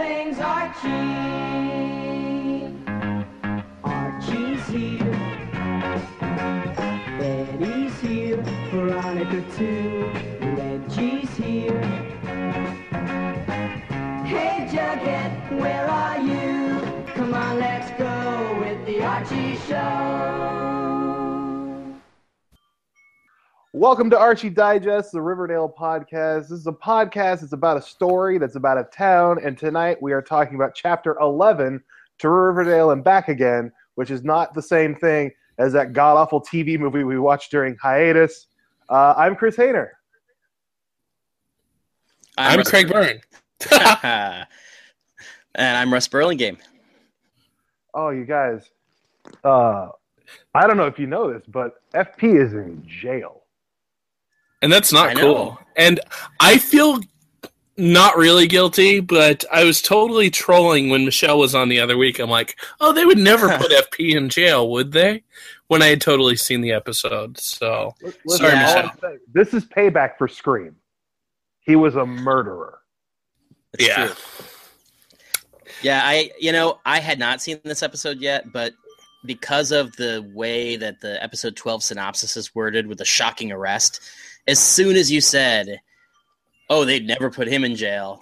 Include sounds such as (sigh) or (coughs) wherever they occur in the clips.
things, are Archie. Archie's here. Betty's here. Veronica too. Reggie's here. Hey Jughead, where are you? Come on, let's go with the Archie Show. Welcome to Archie Digest, the Riverdale podcast. This is a podcast. It's about a story that's about a town, and tonight we are talking about chapter 11 to Riverdale and back again, which is not the same thing as that god awful TV movie we watched during hiatus. Uh, I'm Chris Hayner. I'm, I'm Craig Byrne. (laughs) and I'm Russ Burlingame. Oh, you guys. Uh, I don't know if you know this, but FP is in jail. And that's not I know. cool. And I feel not really guilty, but I was totally trolling when Michelle was on the other week. I'm like, oh, they would never (laughs) put FP in jail, would they? When I had totally seen the episode. So Listen, Sorry, all Michelle. Saying- This is payback for Scream. He was a murderer. It's Yeah. true. Yeah, I you know, I had not seen this episode yet, but because of the way that the episode 12 synopsis is worded with a shocking arrest, as soon as you said, "Oh, they'd never put him in jail,"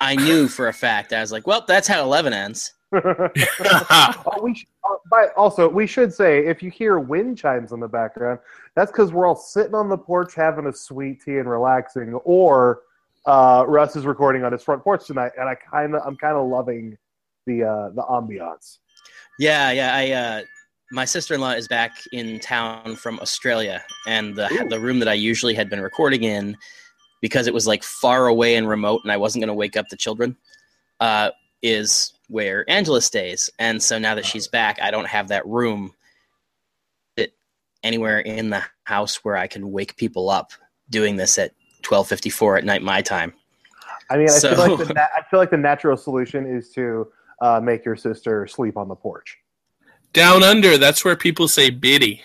I knew for a fact. I was like, "Well, that's how 11 ends." (laughs) (laughs) oh, we sh- uh, but also we should say if you hear wind chimes in the background, that's because we're all sitting on the porch having a sweet tea and relaxing, or uh, Russ is recording on his front porch tonight, and I kind of I'm kind of loving the uh, the ambiance. Yeah, yeah. I uh, my sister in law is back in town from Australia, and the Ooh. the room that I usually had been recording in, because it was like far away and remote, and I wasn't going to wake up the children, uh, is where Angela stays. And so now that she's back, I don't have that room that anywhere in the house where I can wake people up doing this at twelve fifty four at night my time. I mean, I So- feel like the I feel like the natural solution is to uh, make your sister sleep on the porch. Down under, that's where people say biddy.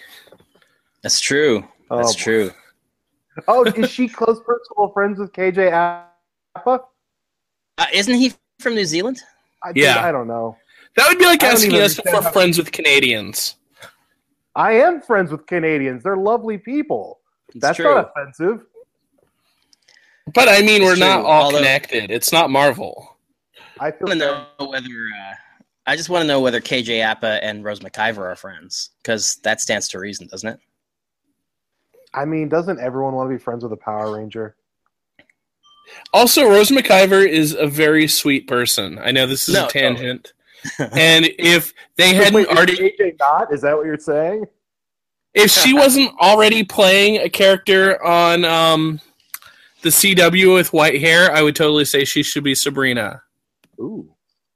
That's true. Oh, That's boy. true. Oh, is she close personal friends with KJ Apa? Uh, isn't he from New Zealand? I, Yeah. I don't know. That would be like I asking us if we're friends with Canadians. I am friends with Canadians. They're lovely people. It's That's true. not offensive. But I mean, It's we're not all although- connected. It's not Marvel. I feel want to know whether uh, I just want to know whether KJ Apa and Rose McIver are friends because that stands to reason, doesn't it? I mean, doesn't everyone want to be friends with a Power Ranger? Also, Rose McIver is a very sweet person. I know this is No, a tangent. (laughs) and if they hadn't Wait, is already KJ not? Is that what you're saying? if she wasn't already playing a character on um, the CW with white hair, I would totally say she should be Sabrina. Ooh.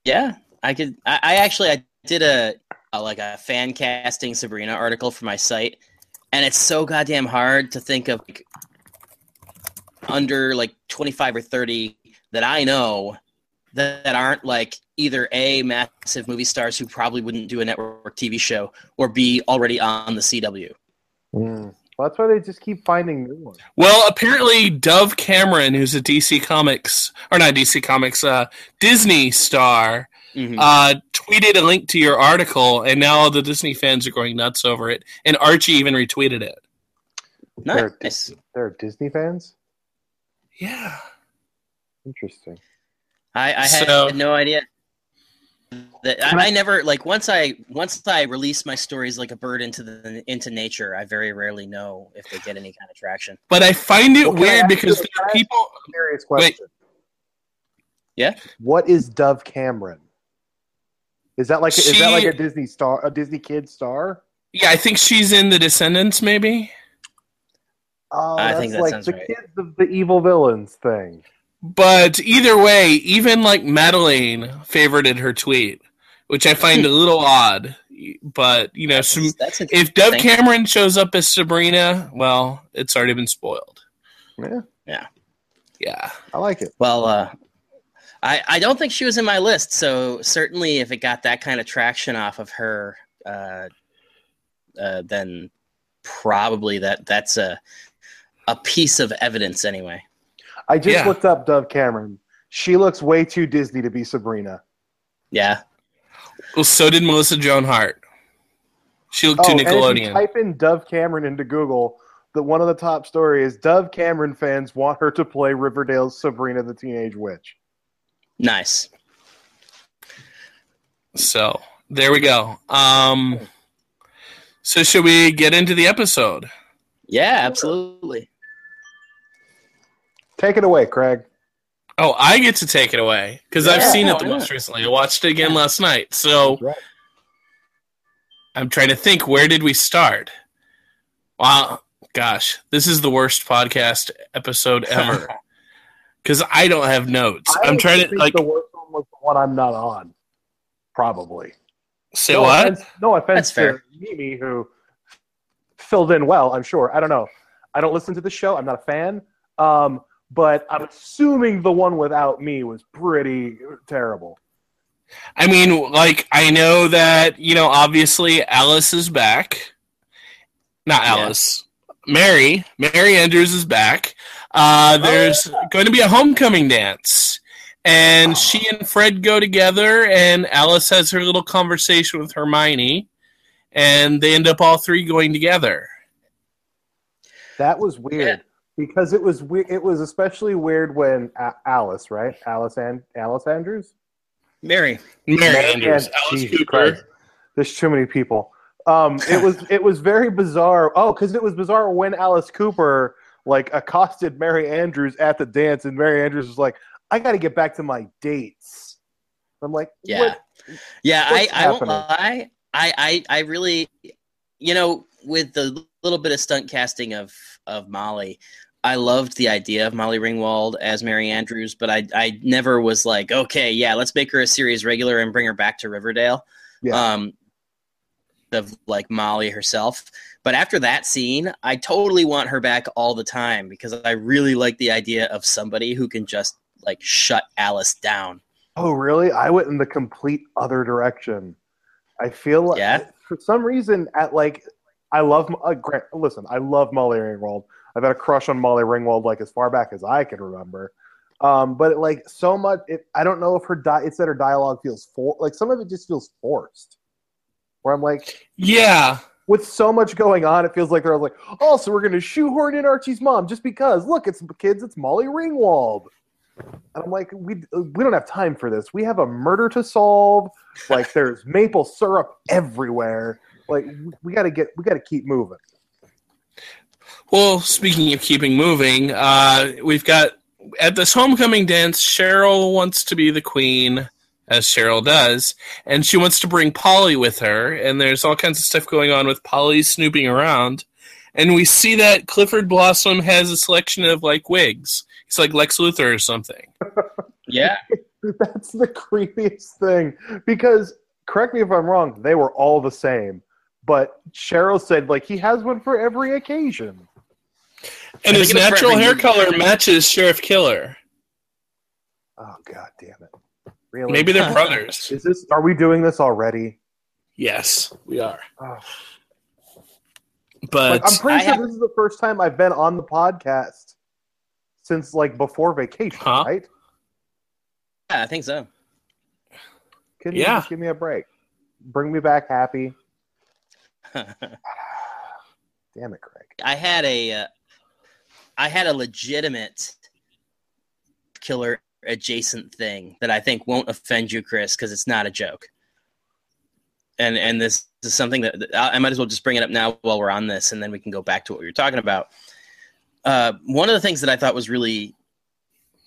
Yeah, I could. I, I actually I did a, a like a fan casting Sabrina article for my site, and it's so goddamn hard to think of like, under like twenty five or thirty that I know that, that aren't like either a massive movie stars who probably wouldn't do a network TV show or b already on the CW. Mm. Well, that's why they just keep finding new ones. Well, apparently Dove Cameron, who's a DC Comics or not DC Comics, uh, Disney star, Mhm. uh, tweeted a link to your article, and now all the Disney fans are going nuts over it. And Archie even retweeted it. They're, nice. they're Disney fans? Yeah. Interesting. I, I had So- no idea. That I, I- I never like once I once I release my stories like a bird into the into nature. I very rarely know if they get any kind of traction. But I find it Well, weird because there are people. Serious Wait. question. Yeah? What is Dove Cameron? Is that like is that like a Disney star, a Disney kid star? Yeah, I think she's in The Descendants, maybe. Oh, I that's think that like sounds the right. kids of the evil villains thing. But either way, even like Madeline favorited her tweet, which I find a (laughs) little odd. But you know, some, That's if Dove interesting. Cameron shows up as Sabrina, well, it's already been spoiled. Yeah, yeah, Yeah. I like it. Well, uh, I I don't think she was in my list. So certainly, if it got that kind of traction off of her, uh, uh, then probably that that's a a piece of evidence anyway. I just Yeah. looked up Dove Cameron. She looks way too Disney to be Sabrina. Yeah. Well, so did Melissa Joan Hart. She looked too Oh, and if you Nickelodeon. type in Dove Cameron into Google, the one of the top stories is Dove Cameron fans want her to play Riverdale's Sabrina the Teenage Witch. Nice. So there we go. Um, so should we get into the episode? Yeah, absolutely. Take it away, Craig. Oh, I get to take it away because I've Yeah, seen it the not? most recently. I watched it again last night. So Right. I'm trying to think where did we start? Wow, gosh, this is the worst podcast episode (laughs) ever. Because I don't have notes. I I'm trying to like the worst one was the one I'm not on. Probably. say no what? Offense, no offense That's fair. to Mimi, who filled in well. I'm sure. I don't know. I don't listen to the show. I'm not a fan. Um, but I'm assuming the one without me was pretty terrible. I mean, like I know that you know, obviously Alice is back. Not Yeah. Alice. Mary. Mary Andrews is back. Uh, there's going to be a homecoming dance. And she and Fred go together, and Alice has her little conversation with Hermione, and they end up all three going together. That was weird because it was we- it was especially weird when A- Alice, right? Alice and Alice Andrews. Mary. Mary Mary Andrews, and- Alice Jesus Cooper. Christ. There's too many people. Um, it was it was very bizarre. Oh, because it was bizarre when Alice Cooper like accosted Mary Andrews at the dance, and Mary Andrews was like, "I got to get back to my dates." I'm like, Yeah. what? Yeah, I, I won't lie. I, I, I really, you know, with the little bit of stunt casting of of Molly, I loved the idea of Molly Ringwald as Mary Andrews, but I, I never was like, okay, yeah, let's make her a series regular and bring her back to Riverdale. Yeah. Um, of like Molly herself. But after that scene, I totally want her back all the time because I really like the idea of somebody who can just like shut Alice down. Oh, really? I went in the complete other direction. I feel like Yeah? for some reason at like I love uh, Grant. Listen, I love Molly Ringwald. I've had a crush on Molly Ringwald like as far back as I can remember. Um, but like so much, it, I don't know if her di- it's that her dialogue feels for like some of it just feels forced. Where I'm like, Yeah, with so much going on, it feels like they're like, oh, so we're gonna shoehorn in Archie's mom just because. Look, it's kids, it's Molly Ringwald. And I'm like, we we don't have time for this. We have a murder to solve. Like there's (laughs) maple syrup everywhere. Like we- we gotta get we gotta keep moving. Well, speaking of keeping moving, uh, we've got at this homecoming dance, Cheryl wants to be the queen, as Cheryl does, and she wants to bring Polly with her, and there's all kinds of stuff going on with Polly snooping around. And we see that Clifford Blossom has a selection of like wigs. He's like Lex Luthor or something. (laughs) Yeah. That's the creepiest thing. Because correct me if I'm wrong, they were all the same. But Cheryl said like he has one for every occasion. And his think it's for natural hair color matches Sheriff Keller. Oh god damn it. Really? Maybe they're (laughs) brothers. is this are we doing this already? Yes, we are. Oh. But Like, I'm pretty I sure have- this is the first time I've been on the podcast since like before vacation, Huh? right? Yeah, I think so. Can you just give me a break? Bring me back happy. (laughs) Damn it, Craig. I had a uh, I had a legitimate Keller adjacent thing that I think won't offend you, Chris, because it's not a joke. And and this is something that I might as well just bring it up now while we're on this, and then we can go back to what we were talking about. Uh, one of the things that I thought was really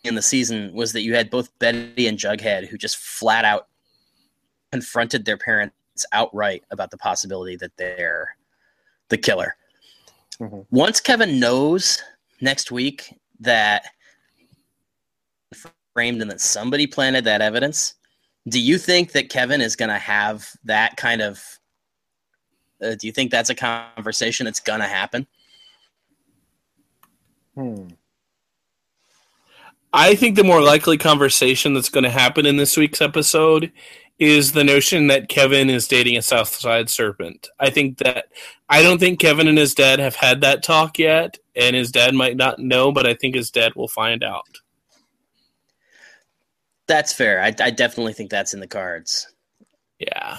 in the season was that you had both Betty and Jughead who just flat out confronted their parents outright about the possibility that they're the killer Mhm. once Kevin knows next week that framed and that somebody planted that evidence, do you think that Kevin is going to have that kind of? Uh, do you think that's a conversation that's going to happen? Hmm. I think the more likely conversation that's going to happen in this week's episode is the notion that Kevin is dating a Southside Serpent. I think that I don't think Kevin and his dad have had that talk yet, and his dad might not know, but I think his dad will find out. That's fair. I, I definitely think that's in the cards. Yeah.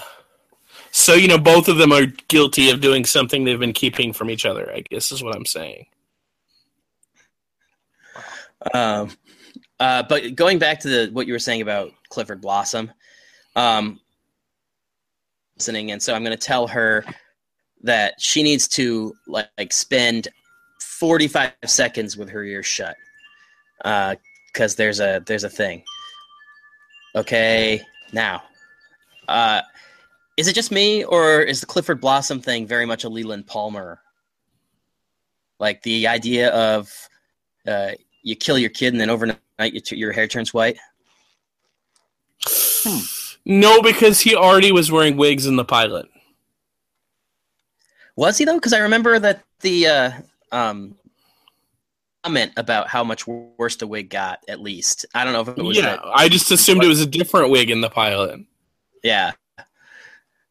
So, you know, both of them are guilty of doing something they've been keeping from each other, I guess is what I'm saying. Um, uh, but going back to the what you were saying about Clifford Blossom, um, listening, and so I'm going to tell her that she needs to like, like spend 45 seconds with her ears shut, because there's a there's a thing. Okay, now, uh, is it just me, or is the Clifford Blossom thing very much a Leland Palmer? Like the idea of uh, you kill your kid and then overnight you t- your hair turns white. No, because he already was wearing wigs in the pilot. Was he though? Because I remember that the uh, um, comment about how much worse the wig got. At least I don't know if it was. yeah, that- I just assumed it was a different wig in the pilot. yeah.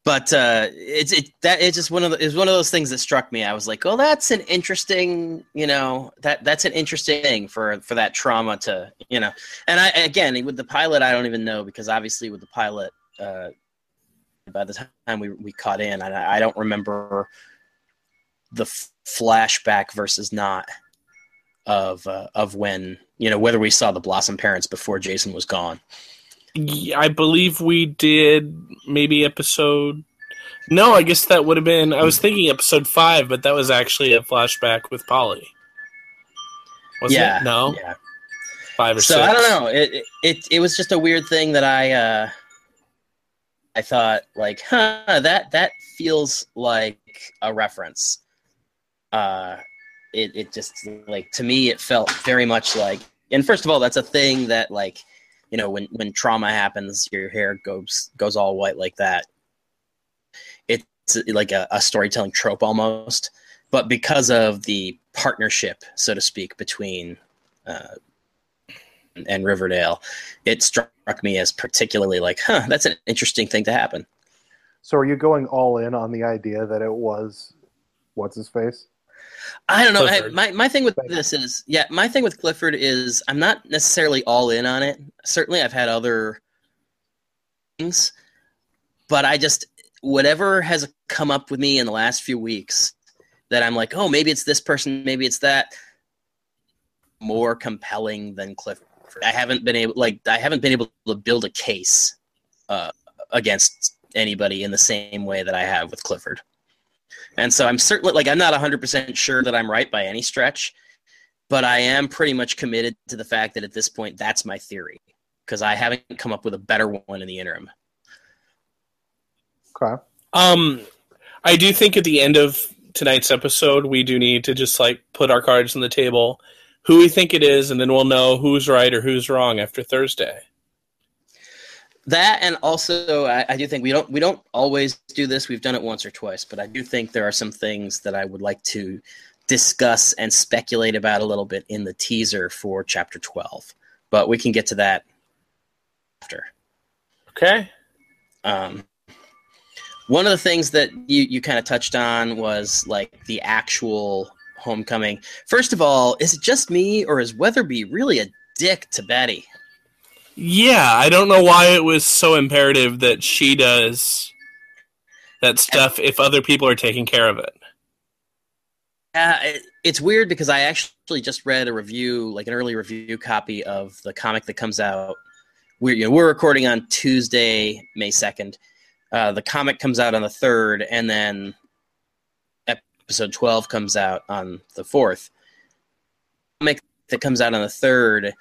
But uh, it's it that it's just one of the it's one of those things that struck me. I was like, oh, that's an interesting, you know, that that's an interesting thing for for that trauma to, you know. And I again with the pilot, I don't even know because obviously with the pilot, uh, by the time we we caught in, I, I don't remember the flashback versus not of uh, of when you know whether we saw the Blossom parents before Jason was gone. Yeah, I believe we did maybe episode. No, I guess that would have been. I was thinking episode five, but that was actually a flashback with Polly. Was yeah, it? No, yeah. five or so six. I don't know. It, it it it was just a weird thing that I uh I thought like, huh, that that feels like a reference. Uh it it just like to me it felt very much like and first of all that's a thing that like you know when when trauma happens your hair goes goes all white like that. It's like a, a storytelling trope almost. But because of the partnership, so to speak, between uh, and Riverdale, it struck me as particularly like, huh, that's an interesting thing to happen. So are you going all in on the idea that it was what's his face? I don't know. I, my my thing with this is, yeah, my thing with Clifford is I'm not necessarily all in on it. Certainly, I've had other things, but I just whatever has come up with me in the last few weeks that I'm like, oh, maybe it's this person, maybe it's that. More compelling than Clifford. I haven't been able, like, I haven't been able to build a case uh, against anybody in the same way that I have with Clifford. And so I'm certainly like I'm not 100% sure that I'm right by any stretch, but I am pretty much committed to the fact that at this point that's my theory because I haven't come up with a better one in the interim. Okay. Um, I do think at the end of tonight's episode, we do need to just like put our cards on the table, who we think it is, and then we'll know who's right or who's wrong after Thursday. That and also I, I do think we don't we don't always do this. We've done it once or twice, but I do think there are some things that I would like to discuss and speculate about a little bit in the teaser for chapter 12. But we can get to that after. Okay. Um, one of the things that you, you kind of touched on was like the actual homecoming. First of all, is it just me or is Weatherby really a dick to Betty? Yeah, I don't know why it was so imperative that she does that stuff if other people are taking care of it. Uh, it, it's weird because I actually just read a review, like an early review copy of the comic that comes out. We're you know we're recording on Tuesday, May second. Uh, the comic comes out on the third, and then episode twelve comes out on the fourth. Comic that comes out on the third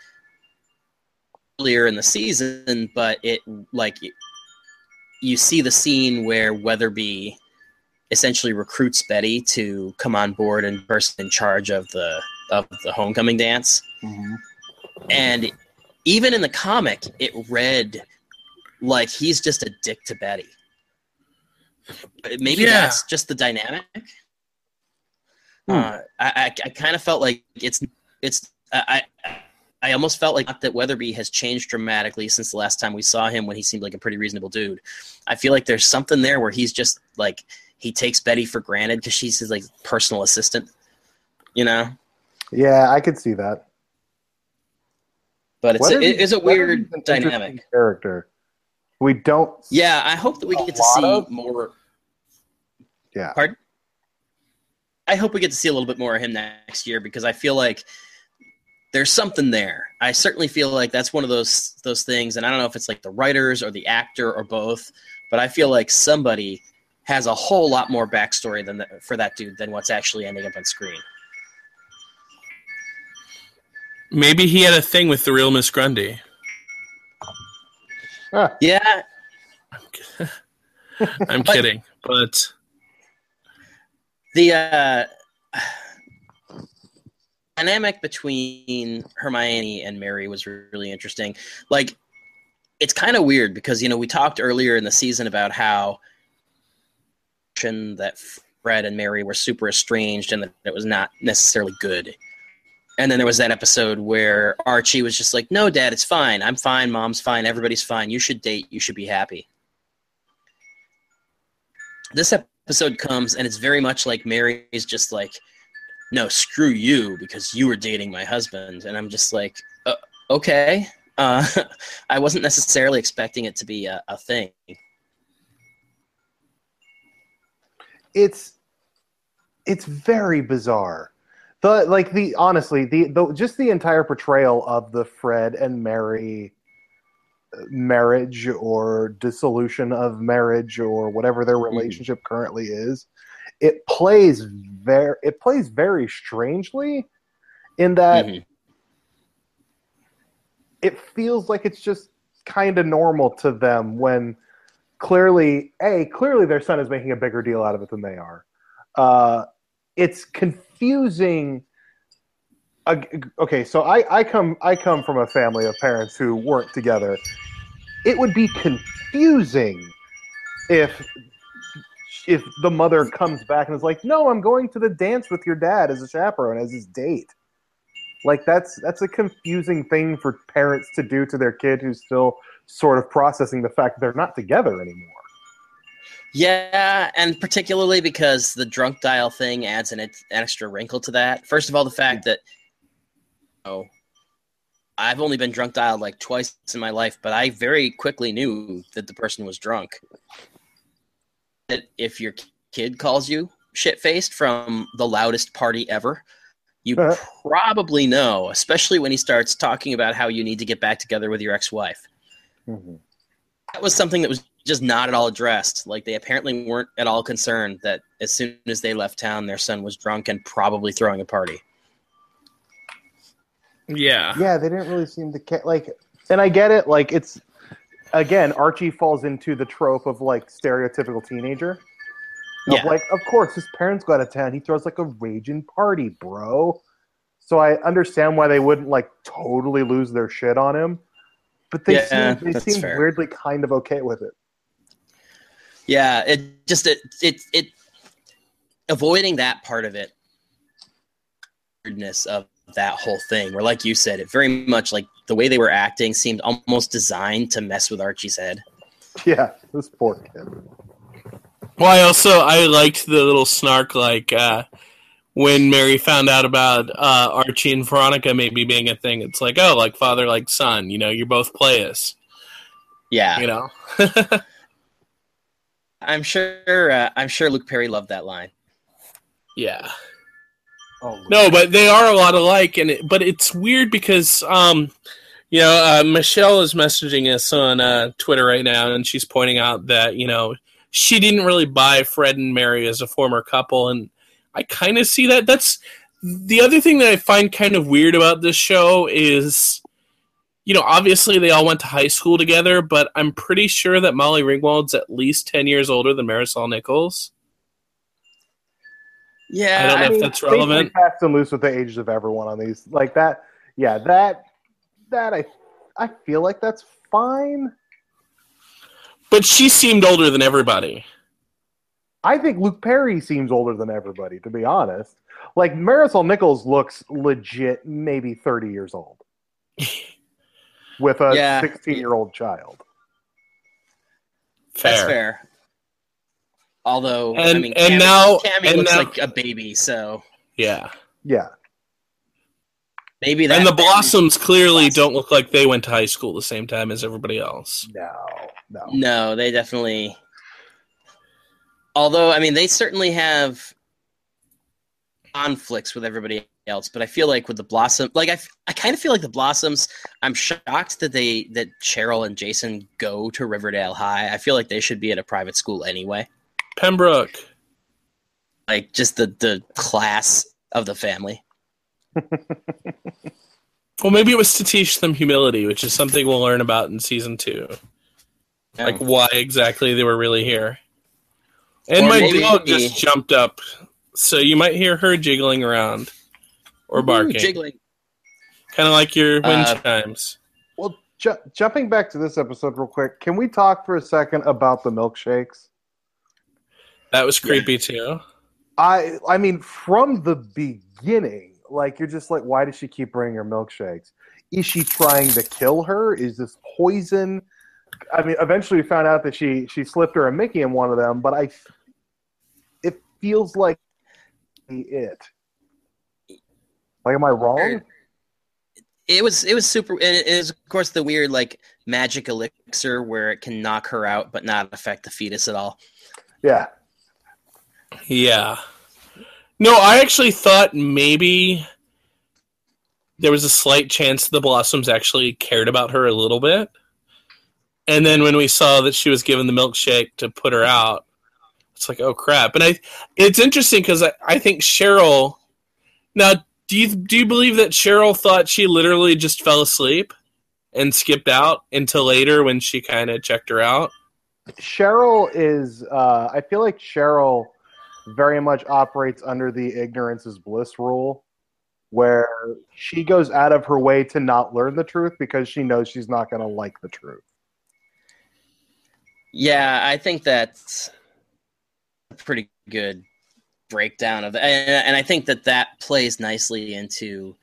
earlier in the season, but it like you see the scene where Weatherby essentially recruits Betty to come on board and person in charge of the of the homecoming dance. Mhm. And even in the comic, it read like he's just a dick to Betty. Maybe Yeah. that's just the dynamic. Hmm. Uh, I, I, I kind of felt like it's it's I, I I almost felt like not that Weatherby has changed dramatically since the last time we saw him when he seemed like a pretty reasonable dude. I feel like there's something there where he's just like he takes Betty for granted because she's his like personal assistant. You know? Yeah, I could see that. But it's What a, it is a weird dynamic. character. We don't. Yeah, I hope that we get to see of- more. Yeah. Pardon? I hope we get to see a little bit more of him next year because I feel like there's something there. I certainly feel like that's one of those those things, and I don't know if it's like the writers or the actor or both, but I feel like somebody has a whole lot more backstory than the, for that dude than what's actually ending up on screen. Maybe he had a thing with the real Miss Grundy. Ah, Yeah, I'm (laughs) kidding, but the uh, dynamic between Hermione and Mary was really interesting. Like, it's kind of weird because you know we talked earlier in the season about how that Fred and Mary were super estranged and that it was not necessarily good. And then there was that episode where Archie was just like, "No, Dad, it's fine. I'm fine. Mom's fine. Everybody's fine. You should date. You should be happy." This episode comes and it's very much like Mary's just like, "No, screw you because you were dating my husband." And I'm just like, uh, "Okay." Uh, (laughs) I wasn't necessarily expecting it to be a, a thing. it's it's very bizarre. The like the honestly the, the just the entire portrayal of the Fred and Mary uh, marriage or dissolution of marriage or whatever their relationship currently is it plays very it plays very strangely in that Mhm. it feels like it's just kind of normal to them when clearly a clearly their son is making a bigger deal out of it than they are. Uh, it's confusing. Okay so I, I come i come from a family of parents who weren't together. It would be confusing if if the mother comes back and is like no i'm going to the dance with your dad as a chaperone as his date like that's that's a confusing thing for parents to do to their kid who's still sort of processing the fact that they're not together anymore. Yeah, and particularly because the drunk dial thing adds an, an extra wrinkle to that. First of all, the fact that oh, I've only been drunk dialed like twice in my life, but I very quickly knew that the person was drunk. That if your kid calls you shit faced from the loudest party ever, you Uh-huh. probably know, especially when he starts talking about how you need to get back together with your ex wife that was something that was just not at all addressed. Like they apparently weren't at all concerned that as soon as they left town, their son was drunk and probably throwing a party. yeah, Yeah, they didn't really seem to care. Like, and I get it. Like, it's again, Archie falls into the trope of like stereotypical teenager. Of Yeah. like, of course, his parents go out of town. He throws like a raging party, bro. So I understand why they wouldn't like totally lose their shit on him, but they Yeah, seem they seem fair. weirdly kind of okay with it. Yeah, it just it it it avoiding that part of it, weirdness of that whole thing. Where, like you said, it very much like the way they were acting seemed almost designed to mess with Archie's head. Yeah, this poor kid. Well, I also I liked the little snark like uh, when Mary found out about uh, Archie and Veronica maybe being a thing. It's like oh, like father like son. You know, you're both players. Yeah, You know. (laughs) I'm sure. Uh, I'm sure Luke Perry loved that line. Yeah. Oh No, but they are a lot alike, and it, but it's weird because um, you know, uh, Michelle is messaging us on uh, Twitter right now, and she's pointing out that you know she didn't really buy Fred and Mary as a former couple, and I kind of see that. That's the other thing that I find kind of weird about this show is. You know, obviously they all went to high school together, but I'm pretty sure that Molly Ringwald's at least ten years older than Marisol Nichols. Yeah, I don't know I if mean, that's They play relevant. fast and loose with the ages of everyone on these. Like that, yeah, that that I I feel like that's fine. But she seemed older than everybody. I think Luke Perry seems older than everybody, to be honest. Like Marisol Nichols looks legit, maybe thirty years old, (laughs) with a sixteen-year-old child. That's fair. Although, I And- mean, and Cammy, now- Cammy and looks now- like a baby, so Yeah. Yeah, Maybe that and the Blossoms clearly Blossom. don't look like they went to high school the same time as everybody else. No, no. No, they definitely. Although, I mean, they certainly have conflicts with everybody else, but I feel like with the Blossom, like I, I kind of feel like the Blossoms. I'm shocked that they that Cheryl and Jason go to Riverdale High. I feel like they should be at a private school anyway. Pembroke. Like just the the class of the family. (laughs) Well, maybe it was to teach them humility, which is something we'll learn about in season two. Like why exactly they were really here. And Or my maybe- dog just jumped up, so you might hear her jiggling around or Ooh, barking, jiggling. kind of like your wind Uh, chimes. Well, ju- jumping back to this episode real quick, can we talk for a second about the milkshakes? That was creepy too. I I mean, from the beginning, like you're just like, why does she keep bringing her milkshakes? Is she trying to kill her? Is this poison? I mean, eventually we found out that she she slipped her a Mickey in one of them, but I, it feels like it. Like, am I wrong? It was it was super. It is of course the weird like magic elixir where it can knock her out but not affect the fetus at all. Yeah. Yeah. No, I actually thought maybe there was a slight chance the Blossoms actually cared about her a little bit. And then when we saw that she was given the milkshake to put her out, it's like, oh crap. And I it's interesting because I, I think Cheryl now do you do you believe that Cheryl thought she literally just fell asleep and skipped out until later when she kind of checked her out? Cheryl is. Uh, I feel like Cheryl very much operates under the ignorance is bliss rule, where she goes out of her way to not learn the truth because she knows she's not going to like the truth. Yeah, I think that's a pretty good breakdown of that, and, and I think that that plays nicely into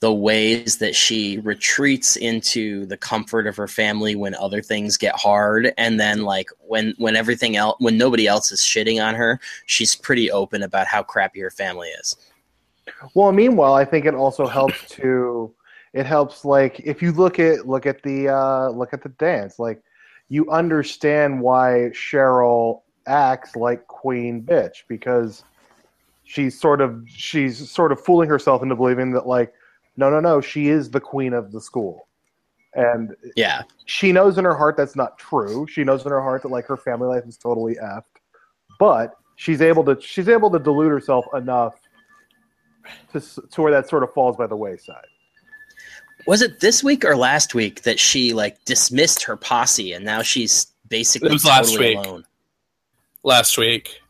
the ways that she retreats into the comfort of her family when other things get hard and then like when when everything else when nobody else is shitting on her she's pretty open about how crappy her family is Well, meanwhile, I think it also helps to. It helps, like if you look at look at the uh, look at the dance, like you understand why Cheryl acts like Queen Bitch because she's sort of she's sort of fooling herself into believing that like no no no she is the queen of the school, and yeah she knows in her heart that's not true. She knows in her heart that like her family life is totally effed, but she's able to she's able to delude herself enough to to where that sort of falls by the wayside. was it this week or last week that she like dismissed her posse and now she's basically It was last totally week. alone Last week.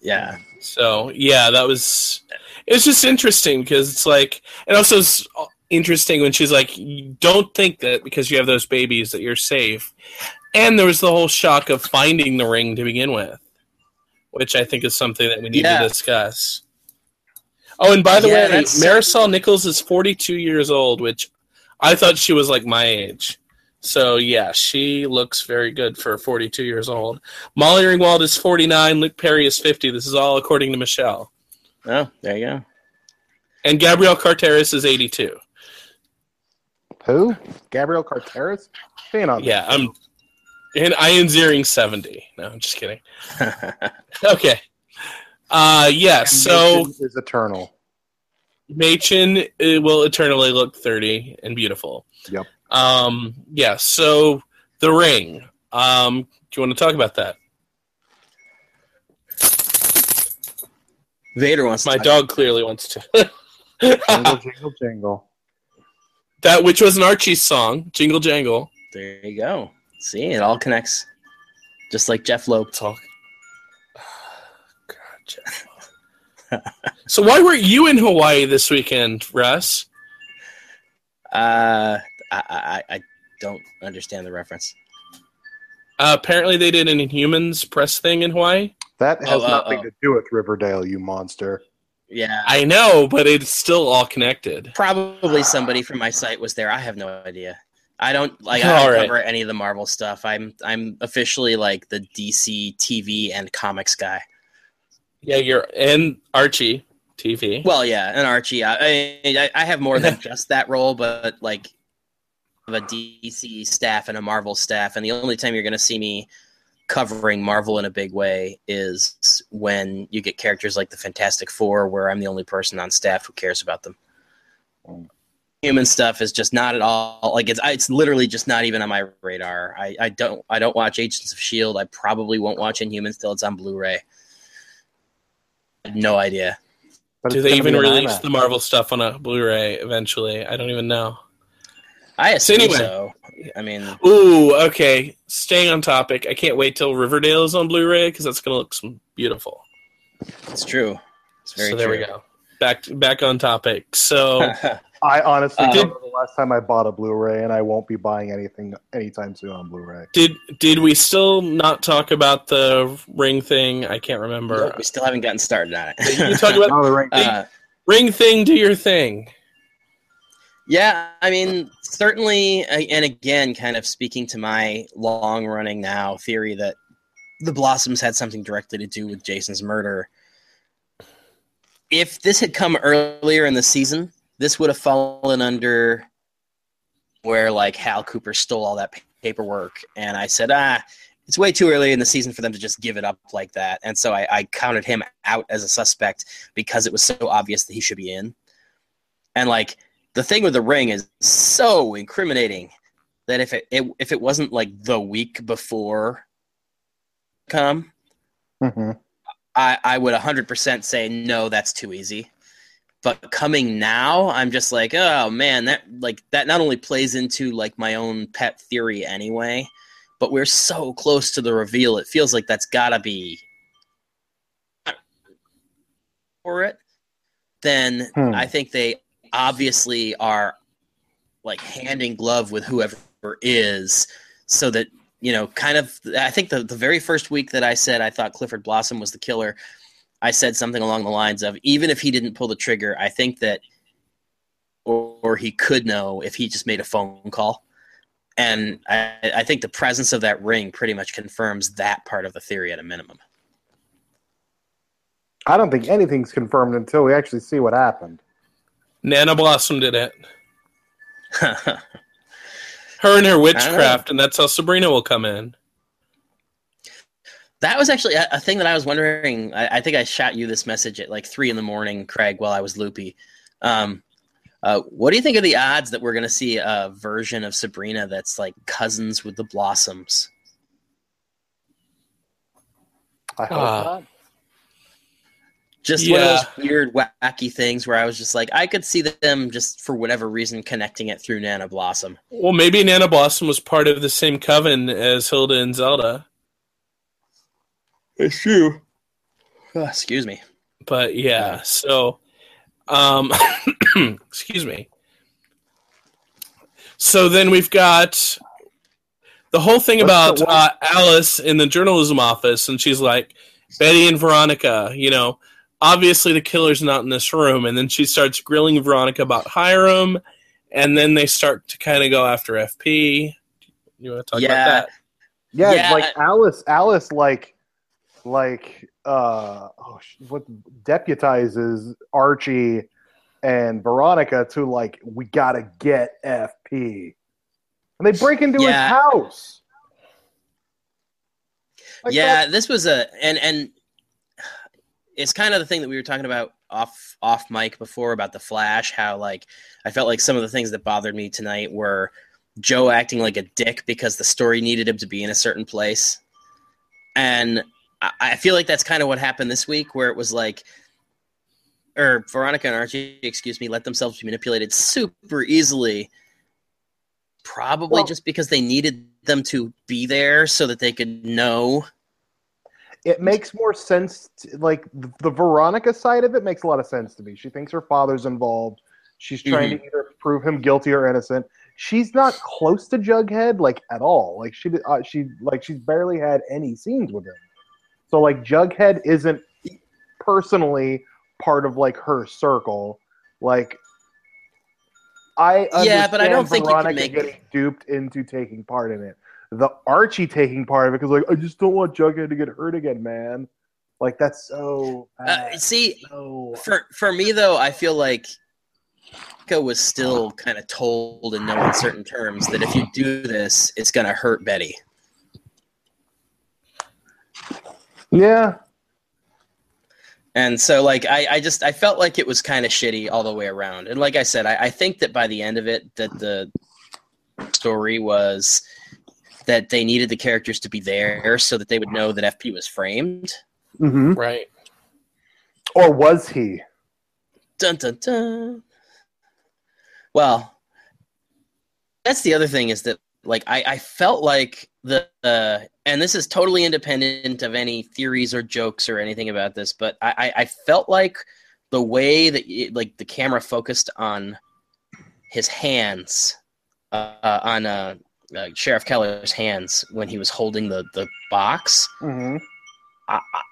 yeah So yeah, that was. It's just interesting because it's like, and also it's interesting when she's like, "You "Don't think that because you have those babies that you're safe." And there was the whole shock of finding the ring to begin with, which I think is something that we need Yeah. to discuss. Oh, and by the Yeah, way, Marisol Nichols is 42 years old, which I thought she was like my age. So yeah, she looks very good for 42 years old. Molly Ringwald is 49. Luke Perry is 50. This is all according to Michelle. Oh there you go And Gabrielle Carteris is 82. Who? Gabrielle Carteris? Fan on Yeah, I'm. And Ian Ziering 70. No, I'm just kidding. (laughs) Okay. Uh, yeah, And so Mason is eternal. Mädchen uh, will eternally look 30 and beautiful. Yep. Um, yeah, so the ring. Um, do you want to talk about that? Vader wants My talk- dog clearly wants to. (laughs) Jingle, jingle, jingle. that which was an Archie song, Jingle Jangle. there you go see it all connects just like jeph loeb Talk. (sighs) God, Jeph. so why weren't you in Hawaii this weekend, Russ? uh I, I i don't understand the reference Uh, apparently, they did an Inhumans press thing in Hawaii. That has Oh, uh, nothing oh. to do with Riverdale, you monster. yeah I know, but it's still all connected. Probably somebody from my site was there. I have no idea. I don't like. I All don't right. cover any of the Marvel stuff. I'm I'm officially like the DC TV and comics guy. Yeah, you're and Archie. TV. Well, yeah, and Archie. I, I, I have more than (laughs) just that role, but like of a DC staff and a Marvel staff, and the only time you're going to see me covering Marvel in a big way is when you get characters like the Fantastic Four, where I'm the only person on staff who cares about them. Human stuff is just not at all like it's. It's literally just not even on my radar. I, I don't. I don't watch Agents of Shield. I probably won't watch Inhumans till it's on Blu-ray. No idea. But Do they even release the Marvel stuff on a Blu-ray eventually? I don't even know. I assume anyway. so. I mean, Ooh, okay. Staying on topic, I can't wait till Riverdale is on Blu-ray because that's going to look some beautiful. it's true. It's very so there true. we go. Back back on topic. So (laughs) I honestly Uh, don't the last time I bought a Blu-ray, and I won't be buying anything anytime soon on Blu-ray. did did we still not talk about the ring thing? I can't remember. Nope, we still haven't gotten started on it. you it. talk about (laughs) Oh, the ring. uh, ring thing. Do your thing. Yeah, I mean, certainly, and again, kind of speaking to my long-running now theory that the Blossoms had something directly to do with Jason's murder. If this had come earlier in the season, this would have fallen under where like Hal Cooper stole all that paperwork, and I said, ah, it's way too early in the season for them to just give it up like that, and so I, I counted him out as a suspect because it was so obvious that he should be in, and like the thing with the ring is so incriminating that if it, it if it wasn't like the week before come Mhm. I, I would 100% say no that's too easy but coming now i'm just like oh man that like that not only plays into like my own pet theory anyway but we're so close to the reveal it feels like that's gotta be for it then Hmm. i think they obviously are like hand in glove with whoever is so that you know kind of i think the, the very first week that i said i thought clifford blossom was the killer i said something along the lines of even if he didn't pull the trigger i think that or, or he could know if he just made a phone call and I, I think the presence of that ring pretty much confirms that part of the theory at a minimum I don't think anything's confirmed until we actually see what happened. Nana Blossom did it. Her and her witchcraft, and that's how Sabrina will come in. That was actually a, a thing that I was wondering. I, I think I shot you this message at like three in the morning, Craig, while I was loopy. Um, uh, what do you think of the odds that we're going to see a version of Sabrina that's like cousins with the Blossoms? I hope Ah. not. Just one of those weird, wacky things where I was just like, I could see them just for whatever reason connecting it through Nana Blossom. Well, maybe Nana Blossom was part of the same coven as Hilda and Zelda. It's true. excuse me. But yeah, so um (coughs) excuse me. So then we've got the whole thing about uh, Alice in the journalism office, and she's like, Betty and Veronica, you know, obviously the killer's not in this room. And then she starts grilling Veronica about Hiram, and then they start to kind of go after FP. You want to talk Yeah. about that? Yeah, Yeah. like Alice. Alice, like, like, uh, oh, what deputizes Archie and Veronica to like, we gotta get FP, and they break into Yeah. his house. Like yeah, that- this was a and and it's kind of the thing that we were talking about off off mic before about the Flash. How like I felt like some of the things that bothered me tonight were Joe acting like a dick because the story needed him to be in a certain place, and I, I feel like that's kind of what happened this week, where it was like. Or Veronica and Archie, excuse me, let themselves be manipulated super easily. Probably Well- just because they needed them to be there so that they could know it makes more sense. To, like the, the Veronica side of it makes a lot of sense to me. She thinks her father's involved. She's trying to either prove him guilty or innocent. She's not close to Jughead like at all. Like she uh, she like she's barely had any scenes with him. So like Jughead isn't personally part of like her circle. Like I Yeah, but I don't think you can Veronica make- getting duped into taking part in it. The Archie taking part of it because like I just don't want Jughead to get hurt again, man. Like that's so Uh, see, no. for for me though, I feel like Veronica was still kind of told in no uncertain terms that if you do this, it's gonna hurt Betty. Yeah. And so, like, I, I just I felt like it was kind of shitty all the way around. And like I said, I, I think that by the end of it, that the story was that they needed the characters to be there so that they would know that FP was framed. hmm Right. Or was he? Dun dun dun. Well, that's the other thing is that like I, I felt like the uh, and this is totally independent of any theories or jokes or anything about this, but I, I, I felt like the way that it, like the camera focused on his hands, uh, uh, on uh, uh, Sheriff Keller's hands when he was holding the the box. hmm I, I-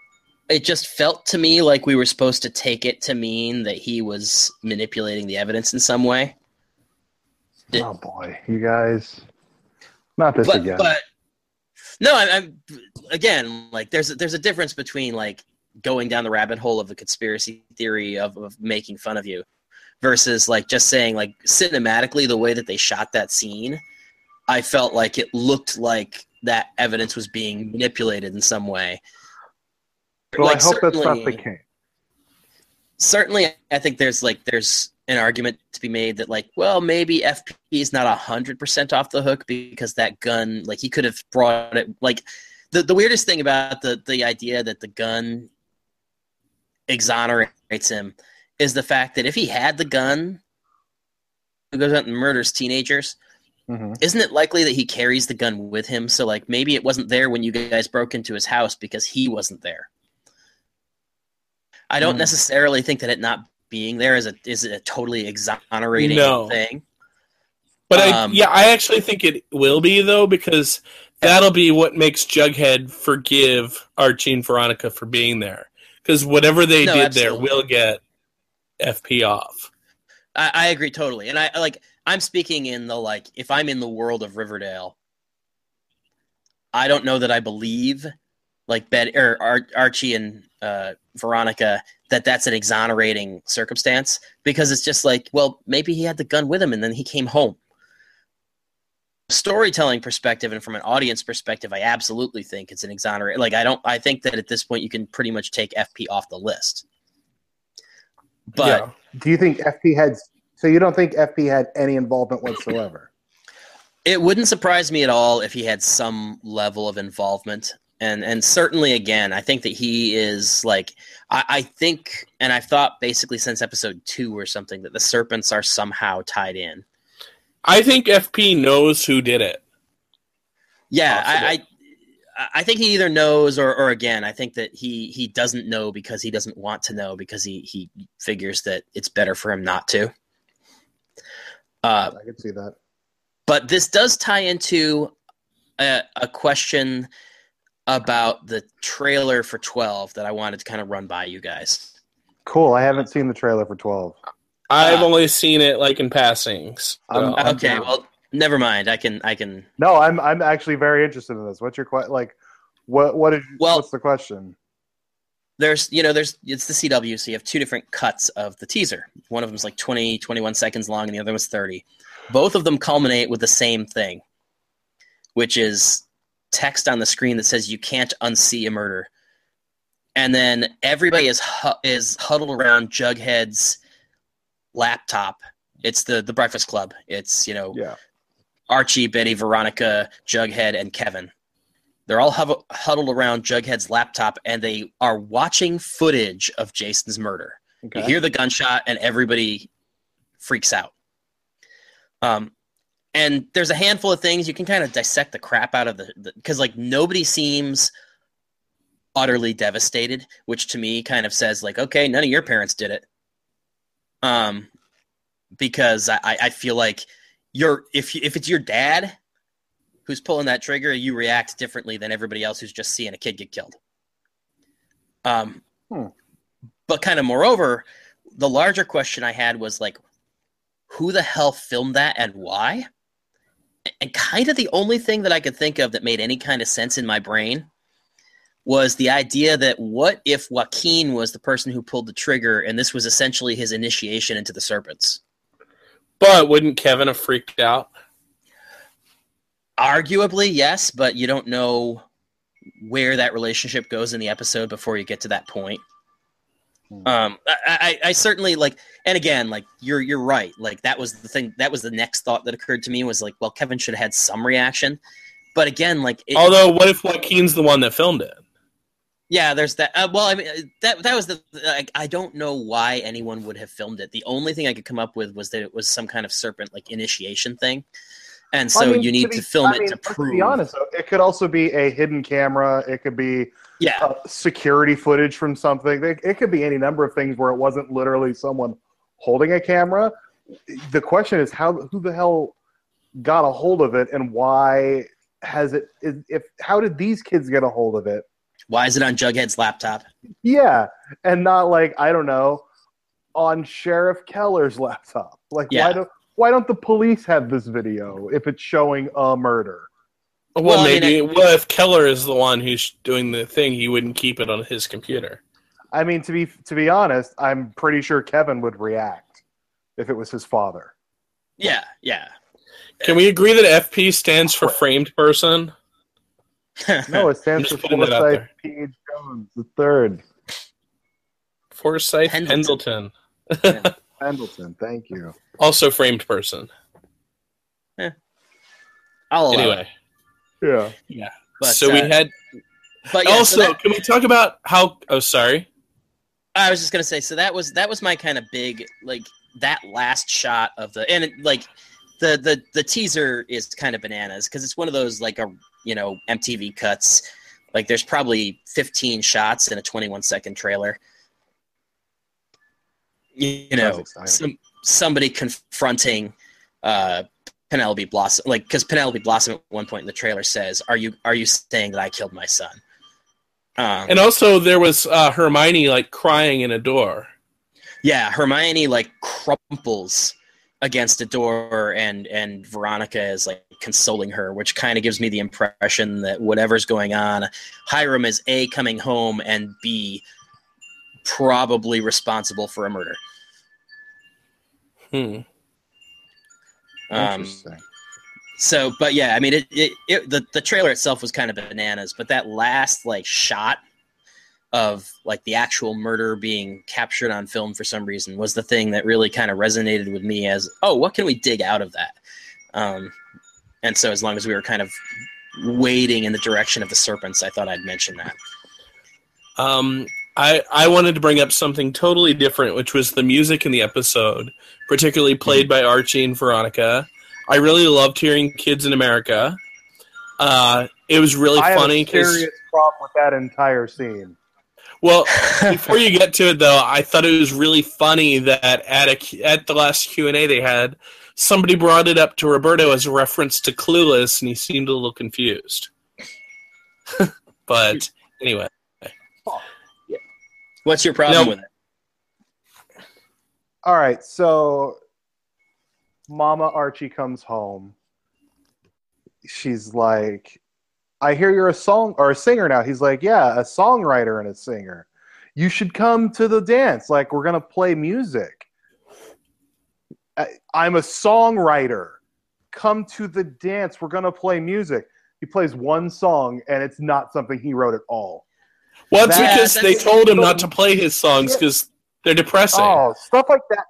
it just felt to me like we were supposed to take it to mean that he was manipulating the evidence in some way. Oh boy, you guys. Not this but again. but no, I, I'm again like there's a, there's a difference between like going down the rabbit hole of the conspiracy theory of, of making fun of you versus like just saying like cinematically the way that they shot that scene i felt like it looked like that evidence was being manipulated in some way well, like, I hope that's not the case. certainly i think there's like there's an argument to be made that like well maybe fp is not 100% off the hook because that gun like he could have brought it like the, the weirdest thing about the the idea that the gun exonerates him is the fact that if he had the gun who goes out and murders teenagers hmm isn't it likely that he carries the gun with him so like maybe it wasn't there when you guys broke into his house because he wasn't there i don't Hmm. necessarily think that it not being there is a is a totally exonerating No. thing But I, Um, yeah, I actually think it will be though because that'll be what makes Jughead forgive Archie and Veronica for being there. Because whatever they No, did absolutely. there will get FP off. I, I agree totally and i like i'm speaking in the like if i'm in the world of riverdale i don't know that i believe like bet or Ar- archie and uh, veronica that that's an exonerating circumstance because it's just like well maybe he had the gun with him and then he came home storytelling perspective and from an audience perspective i absolutely think it's an exonerate like i don't i think that at this point you can pretty much take fp off the list but Yeah. Do you think FP had? So you don't think FP had any involvement whatsoever? It wouldn't surprise me at all if he had some level of involvement. And and certainly again, I think that he is like I, I think and I've thought basically since episode two or something that the serpents are somehow tied in. I think FP knows who did it. Yeah, I, I I think he either knows or, or again, I think that he he doesn't know because he doesn't want to know because he he figures that it's better for him not to. Uh, I could see that. but this does tie into a, a question about the trailer for 12 that I wanted to kind of run by you guys. Cool. I haven't seen the trailer for Twelve. I've Uh, only seen it like in passings. I'm- so- I'm okay, well, never mind. I can I can No, I'm I'm actually very interested in this. What's your question? Like, what what is Well- what's the question? There's you know there's it's the CW so you have two different cuts of the teaser. One of them's like 20 21 seconds long and the other was 30. Both of them culminate with the same thing, which is text on the screen that says you can't unsee a murder. And then everybody is hu- is huddled around Jughead's laptop. It's the the Breakfast Club. It's, you know, Yeah. Archie, Betty, Veronica, Jughead, and Kevin. They're all huddled around Jughead's laptop and they are watching footage of Jason's murder. Okay. You hear the gunshot and everybody freaks out. Um, and there's a handful of things you can kind of dissect the crap out of the because like nobody seems utterly devastated, which to me kind of says like, okay, none of your parents did it. Um, because I, I I feel like you're if if it's your dad who's pulling that trigger, you react differently than everybody else who's just seeing a kid get killed. Um, Hmm. but kind of moreover, the larger question I had was like, who the hell filmed that and why? And kind of the only thing that I could think of that made any kind of sense in my brain was the idea that what if Joaquin was the person who pulled the trigger and this was essentially his initiation into the serpents? But wouldn't Kevin have freaked out? Arguably, yes, but you don't know where that relationship goes in the episode before you get to that point. Hmm. Um, I, I, I certainly like, and again, like you're you're right. Like that was the thing. That was the next thought that occurred to me was like, well, Kevin should have had some reaction. But again, like, it, Although, what if Joaquin's the one that filmed it? yeah, there's that. Uh, well, I mean, that that was the. Like, I don't know why anyone would have filmed it. The only thing I could come up with was that it was some kind of serpent like initiation thing, and so I mean, you need be- to film I it to prove. be honest, though, it could also be a hidden camera. It could be Yeah, uh, security footage from something. It, it could be any number of things where it wasn't literally someone holding a camera. The question is how who the hell got a hold of it and why has it is- if how did these kids get a hold of it? why is it on Jughead's laptop? Yeah, and not like I don't know on Sheriff Keller's laptop. Like Yeah. why do why don't the police have this video if it's showing a murder? Well, Well, I mean, maybe. well, if Keller is the one who's doing the thing? He wouldn't keep it on his computer. I mean, to be to be honest, I'm pretty sure Kevin would react if it was his father. Yeah, yeah. Can we agree that FP stands for framed person? (laughs) No, it stands for putting that out Forsyth. P. Jones the third. Forsyth Pendleton. Pendleton. (laughs) Pendleton, thank you. Also framed person. I'll allow Anyway, Yeah. Yeah. But, so we uh, had. but yeah, also, so that- can we talk about how? Oh, sorry. I was just gonna say, so that was that was my kind of big like that last shot of the and it, like the the the teaser is kind of bananas because it's one of those like a you know MTV cuts. Like there's probably 15 shots in a 21 second trailer. You know, some somebody confronting uh, Penelope Blossom, like because Penelope Blossom at one point in the trailer says, "Are you are you saying that I killed my son?" Um, And also, there was uh, Hermione like crying in a door. Yeah, Hermione like crumples against a door and and Veronica is like consoling her, which kind of gives me the impression that whatever's going on, Hiram is A coming home and B probably responsible for a murder. Hmm. Um, Interesting. so but yeah, I mean it, it, it the, the trailer itself was kind of bananas, but that last like shot of like the actual murder being captured on film for some reason was the thing that really kind of resonated with me as oh what can we dig out of that um, and so as long as we were kind of wading in the direction of the serpents i thought i'd mention that Um, I I wanted to bring up something totally different, which was the music in the episode, particularly played by Archie and Veronica. I really loved hearing "Kids in America." Uh, it was really I have funny a serious problem with that entire scene. well, (laughs) before you get to it though, I thought it was really funny that at a at the last Q and A they had, somebody brought it up to Roberto as a reference to Clueless, and he seemed a little confused. (laughs) but anyway, what's your problem No. with it All right, so Mama Archie comes home. She's like, I hear you're a song or a singer now. He's like, Yeah, a songwriter and a singer. You should come to the dance. Like, we're gonna play music. I, I'm a songwriter. Come to the dance. We're gonna play music. He plays one song and it's not something he wrote at all. Well, it's That- because they told him not to play his songs because they're depressing. Oh, stuff like that.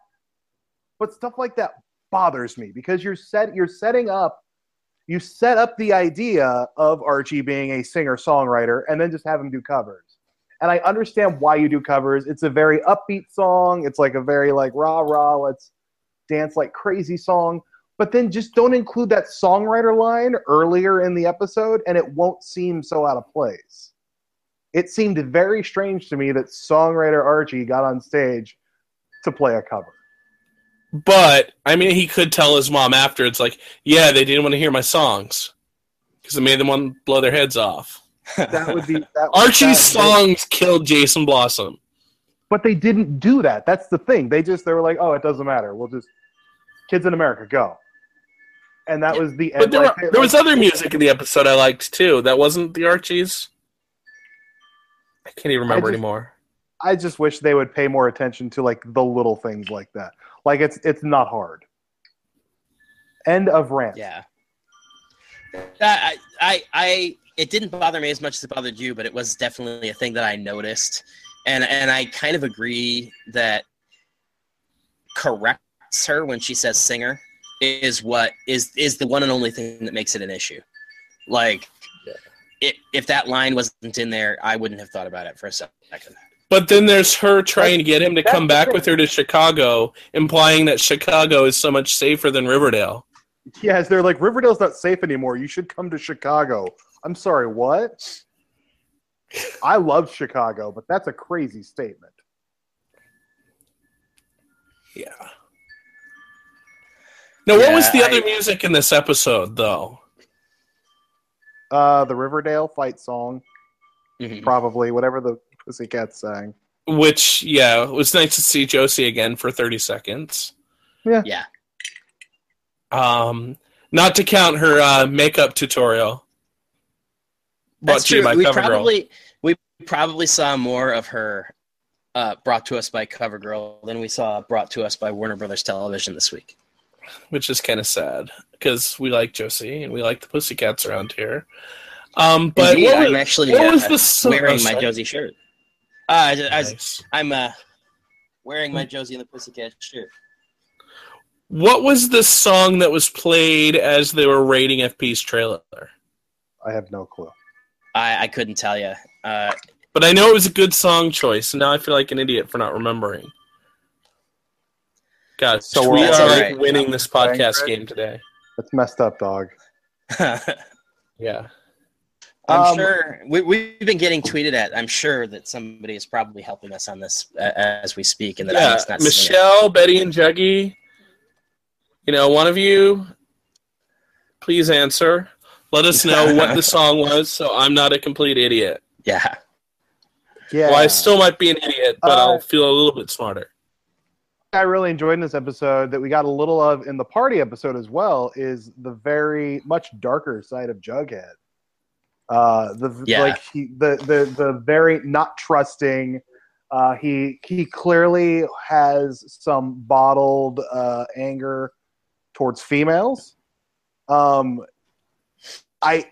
But stuff like that bothers me because you're set you're setting up you set up the idea of Archie being a singer-songwriter and then just have him do covers. And I understand why you do covers. It's a very upbeat song. It's like a very like rah rah, let's dance like crazy song. But then just don't include that songwriter line earlier in the episode and it won't seem so out of place. It seemed very strange to me that songwriter Archie got on stage to play a cover. But I mean, he could tell his mom after. It's like, yeah, they didn't want to hear my songs because it made them want to blow their heads off. That would be that, Archie's songs killed Jason Blossom. but they didn't do that. That's the thing. They just they were like, oh, it doesn't matter. We'll just kids in America go, and that was the end. But there, like, were, there was other music in the episode I liked too. That wasn't the Archies. I can't even remember I just- anymore. I just wish they would pay more attention to like the little things like that. Like it's it's not hard. End of rant. Yeah. I, I, I, it didn't bother me as much as it bothered you, but it was definitely a thing that I noticed, and and I kind of agree that corrects her when she says singer is what is is the one and only thing that makes it an issue. Like, it, if that line wasn't in there, I wouldn't have thought about it for a second. But then there's her trying to get him to come back thing. with her to Chicago, implying that Chicago is so much safer than Riverdale. Yes, they're like Riverdale's not safe anymore. You should come to Chicago. I'm sorry, what? I love Chicago, but that's a crazy statement. Yeah. Now, what was Yeah, the I- other music in this episode, though? Uh, the Riverdale fight song, Mhm. probably whatever the Pussycats sang. Which, yeah, it was nice to see Josie again for 30 seconds. Yeah. yeah. Um, not to count her uh, makeup tutorial. That's true. by We CoverGirl. probably we probably saw more of her uh, brought to us by CoverGirl than we saw brought to us by Warner Brothers Television this week. Which is kind of sad because we like Josie and we like the Pussycats around here. Um, but Indeed, what was, I'm actually what was uh, the song? wearing oh, my. Josie shirt. Uh, I, I nice. I'm uh, wearing my Josie and the Pussycat shirt. What was the song that was played as they were rating FP's trailer? I have no clue. I, I couldn't tell you. Uh, But I know it was a good song choice, and now I feel like an idiot for not remembering. God, So we we're like right. winning this podcast Chris? game today. That's messed up, dog. (laughs) Yeah. I'm Um, sure we, we've been getting tweeted at. I'm sure that somebody is probably helping us on this uh, as we speak, and that Yeah, Alex not. Michelle, Betty, and Juggy. You know, one of you, please answer. Let us know what the (laughs) song was, so I'm not a complete idiot. Yeah. Yeah, Well, I still might be an idiot, but Uh, I'll feel a little bit smarter. I really enjoyed in this episode that we got a little of in the party episode as well is the very much darker side of Jughead. Uh, the Yeah. like he, the the the very not trusting. Uh, he he clearly has some bottled uh, anger towards females. Um, I,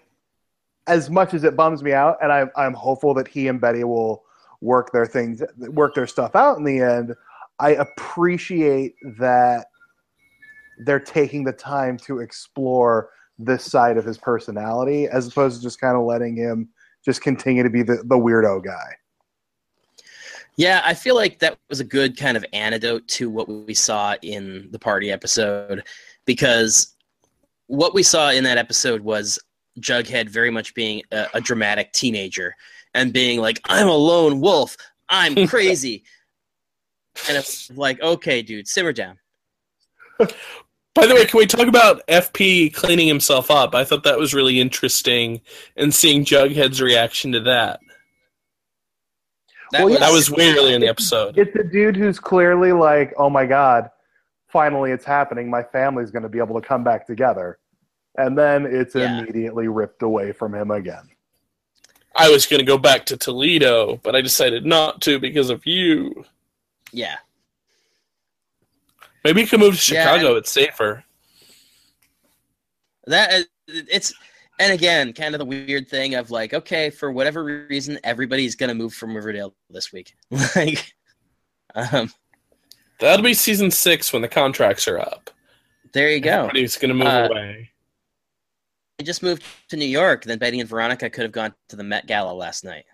as much as it bums me out, and I'm I'm hopeful that he and Betty will work their things, work their stuff out in the end. I appreciate that they're taking the time to explore this side of his personality as opposed to just kind of letting him just continue to be the, the weirdo guy. Yeah, I feel like that was a good kind of antidote to what we saw in the party episode because what we saw in that episode was Jughead very much being a, a dramatic teenager and being like, I'm a lone wolf, I'm (laughs) crazy. And it's like, okay, dude, simmer down. (laughs) By the way, can we talk about FP cleaning himself up? I thought that was really interesting, and seeing Jughead's reaction to that. That Well, yeah. That was way early in the episode. It's a dude who's clearly like, oh my God, finally it's happening. My family's going to be able to come back together. And then it's Yeah. immediately ripped away from him again. I was going to go back to Toledo, but I decided not to because of you. Yeah. Maybe you can move to Yeah, Chicago. it's safer. That it's and again, kind of the weird thing of like, okay, for whatever reason, everybody's gonna move from Riverdale this week. (laughs) like, um, That'll be season six when the contracts are up. there you go. Everybody's going to move Uh, away. They just moved to New York. Then Betty and Veronica could have gone to the Met Gala last night.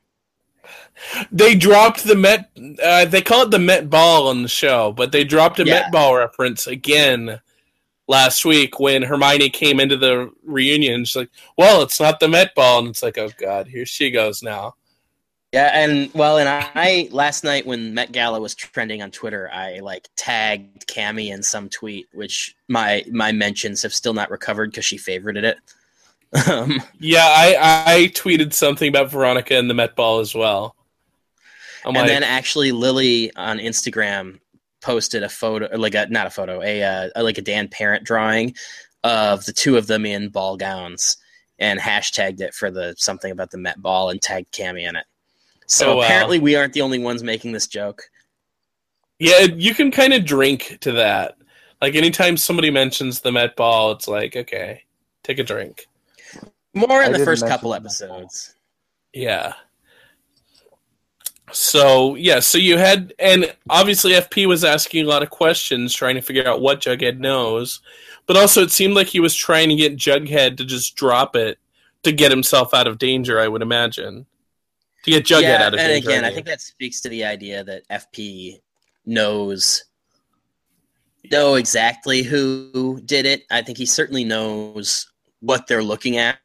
They dropped the Met. Uh, they call it the Met Ball on the show, but they dropped a Yeah. Met Ball reference again last week when Hermione came into the reunion. She's like, "Well, it's not the Met Ball," and it's like, "Oh God, here she goes now." Yeah, and well, and I, I last night when Met Gala was trending on Twitter, I like tagged Cammy in some tweet, which my my mentions have still not recovered because she favorited it. Um, Yeah, I I tweeted something about Veronica and the Met Ball as well. I'm and like, then actually Lili on Instagram posted a photo, like a not a photo, a uh, like a Dan Parent drawing of the two of them in ball gowns, and hashtagged it for the something about the Met Ball and tagged Cammy in it. So Oh, wow. apparently, we aren't the only ones making this joke. Yeah, you can kind of drink to that. Like anytime somebody mentions the Met Ball, it's like, okay, take a drink. More I in the first mention couple that. episodes. Yeah. So yeah, so you had, and obviously FP was asking a lot of questions, trying to figure out what Jughead knows, but also it seemed like he was trying to get Jughead to just drop it to get himself out of danger. I would imagine to get Jughead yeah, out of and danger. And again, I mean. think that speaks to the idea that FP knows know exactly who did it. I think he certainly knows what they're looking at,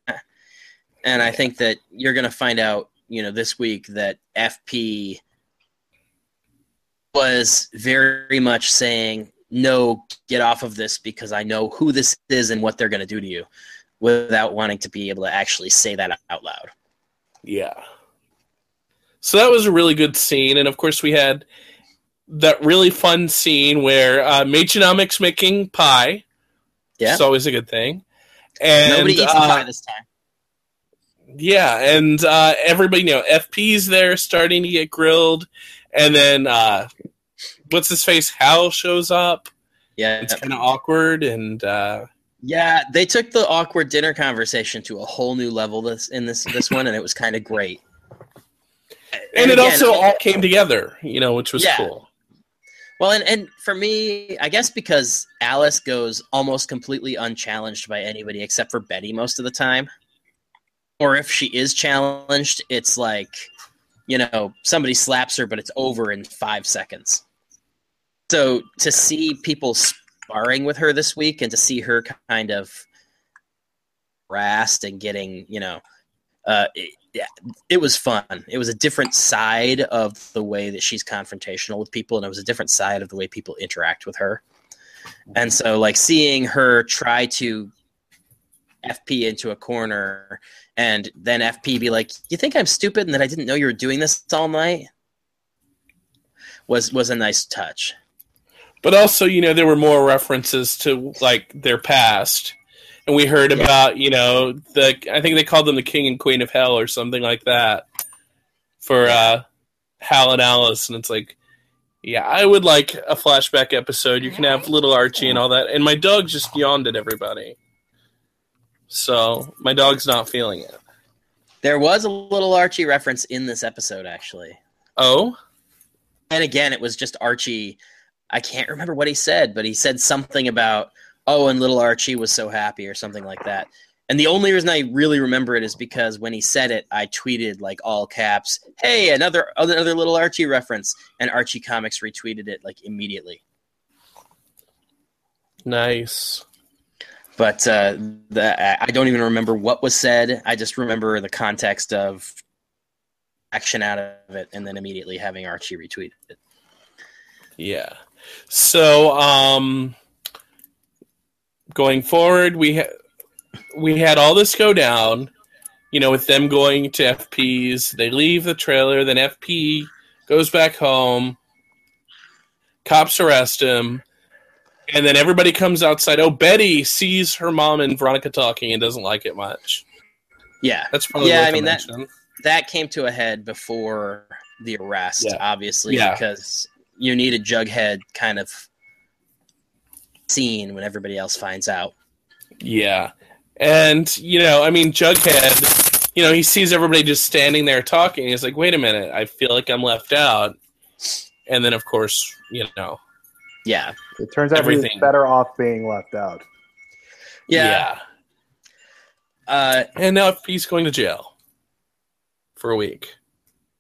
and I think that you're going to find out, you know, this week that FP was very much saying, "No, get off of this because I know who this is and what they're going to do to you," without wanting to be able to actually say that out loud. Yeah. So that was a really good scene, and of course we had that really fun scene where uh, Magenomics making pie. Yeah. it's always a good thing. And Nobody eats the uh, pie this time. Yeah, and uh, everybody, you know, FP's there starting to get grilled, and then uh, what's his face? Hal shows up. Yeah, It's kind of awkward, and uh, yeah. They took the awkward dinner conversation to a whole new level this in this this one, and it was kind of great. and, it again, also all came together, you know, which was Yeah. cool. Well, and and for me, I guess because Alice goes almost completely unchallenged by anybody except for Betty most of the time, or if she is challenged, it's like you know somebody slaps her, but it's over in five seconds. So to see people sparring with her this week and to see her kind of harassed and getting, you know, uh, yeah, it was fun. It was a different side of the way that she's confrontational with people, and it was a different side of the way people interact with her. And so, like seeing her try to FP into a corner, and then FP be like, "You think I'm stupid and that I didn't know you were doing this all night?" was was a nice touch. But also, you know, there were more references to like their past, and we heard Yeah. about, you know, the I think they called them the King and Queen of Hell or something like that for uh, Hal and Alice, and it's like, yeah, I would like a flashback episode. You can have little Archie and all that, and my dog just yawned at everybody, so my dog's not feeling it. There was a little Archie reference in this episode, actually. Oh, and again it was just archie i can't remember what he said but he said something about oh and little archie was so happy or something like that. And the only reason i really remember it is because when he said it i tweeted like all caps hey another another little archie reference. And archie comics retweeted it like immediately. Nice. but uh, the, i don't even remember what was said. I just remember the context of action out of it and then immediately having archie retweet it. Yeah. So, um, going forward, we ha- we had all this go down. You know, with them going to FP's, they leave the trailer. Then FP goes back home. Cops arrest him, and then everybody comes outside. Oh, Betty sees her mom and Veronica talking and doesn't like it much. yeah That's probably Yeah, I mean, that- that came to a head before the arrest, Yeah. obviously, Yeah. because you need a Jughead kind of scene when everybody else finds out. Yeah. And, you know, I mean, Jughead, you know, he sees everybody just standing there talking. He's like, wait a minute, I feel like I'm left out. And then, of course, you know, Yeah, It turns out he Everything. was better off being left out. yeah. Uh, And now he's going to jail for a week.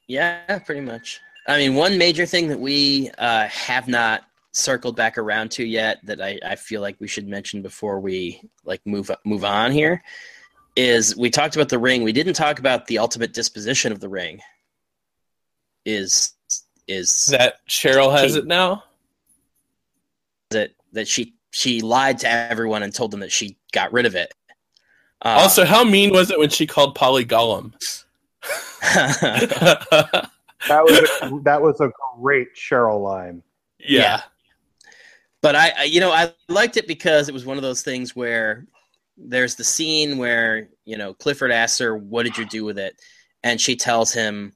yeah, pretty much. I mean, one major thing that we uh, have not circled back around to yet that I, I feel like we should mention before we like move move on here is we talked about the ring. We didn't talk about the ultimate disposition of the ring. Is is That Cheryl has it now? that that she she lied to everyone and told them that she got rid of it. Uh, also, how mean was it when she called Polly Gollum? (laughs) (laughs) That was a, that was a great Cheryl line. yeah. But I, I, you know, I liked it because it was one of those things where there's the scene where you know Clifford asks her, "What did you do with it?" and she tells him,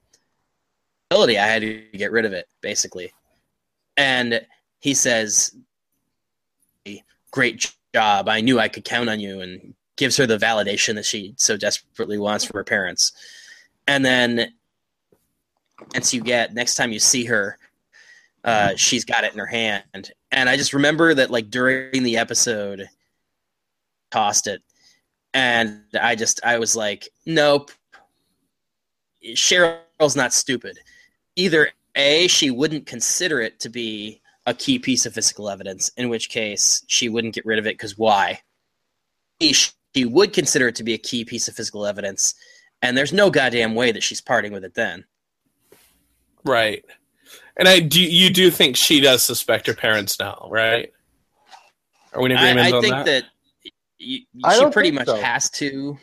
ability I had to get rid of it, basically. And he says, Great job. I knew I could count on you, and gives her the validation that she so desperately wants from her parents. And then, once you get, next time you see her, uh, she's got it in her hand. And I just remember that, like, during the episode, tossed it. And I just, I was like, nope. Cheryl's not stupid. Either A, she wouldn't consider it to be a key piece of physical evidence, in which case she wouldn't get rid of it because why? She would consider it to be a key piece of physical evidence, and there's no goddamn way that she's parting with it then. Right. And I do you do think she does suspect her parents now, right? Are we in agreement I, I on think that? that, y- I she pretty much so. has to.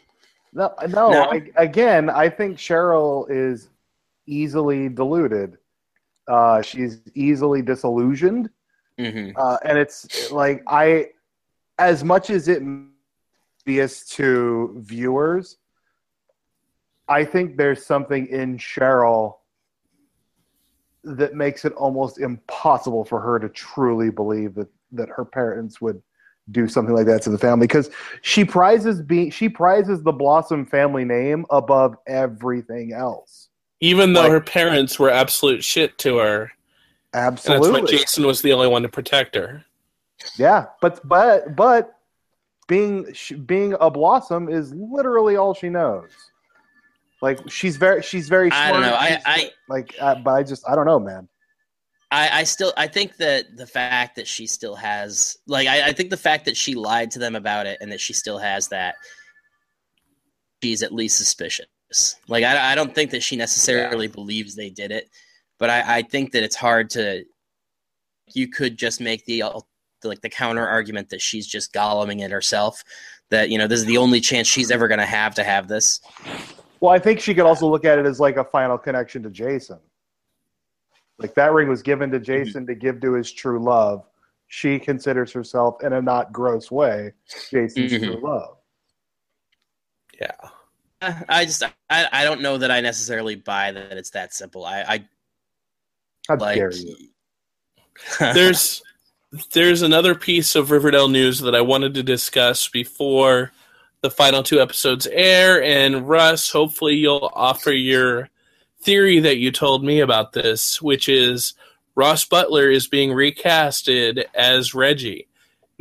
No, no. No? I, again, I think Cheryl is easily deluded. Uh, she's easily disillusioned, hmm uh, and it's like I, as much as it obvious to viewers, I think there's something in Cheryl that makes it almost impossible for her to truly believe that that her parents would do something like that to the family because she prizes being she prizes the Blossom family name above everything else. Even though like- her parents were absolute shit to her, Absolutely. and that's why Jason was the only one to protect her. yeah. But but but being being a Blossom is literally all she knows. Like she's very she's very. I don't know. I, I, like, uh, but I just I don't know, man. I, I still I think that the fact that she still has like I, I think the fact that she lied to them about it and that she still has that she's at least suspicious. Like I, I don't think that she necessarily believes they did it, but I, I think that it's hard to you could just make the like the counter argument that she's just golluming it herself. That you know this is the only chance she's ever going to have to have this. Well, I think she could also look at it as like a final connection to Jason. Like that ring was given to Jason to give to his true love. She considers herself, in a not gross way, Jason's Mhm. true love. Yeah. I just I, I don't know that I necessarily buy that it's that simple. I, I How like dare you? (laughs) there's there's another piece of Riverdale news that I wanted to discuss before the final two episodes air. And Russ, hopefully you'll offer your theory that you told me about this, which is Ross Butler is being recasted as Reggie.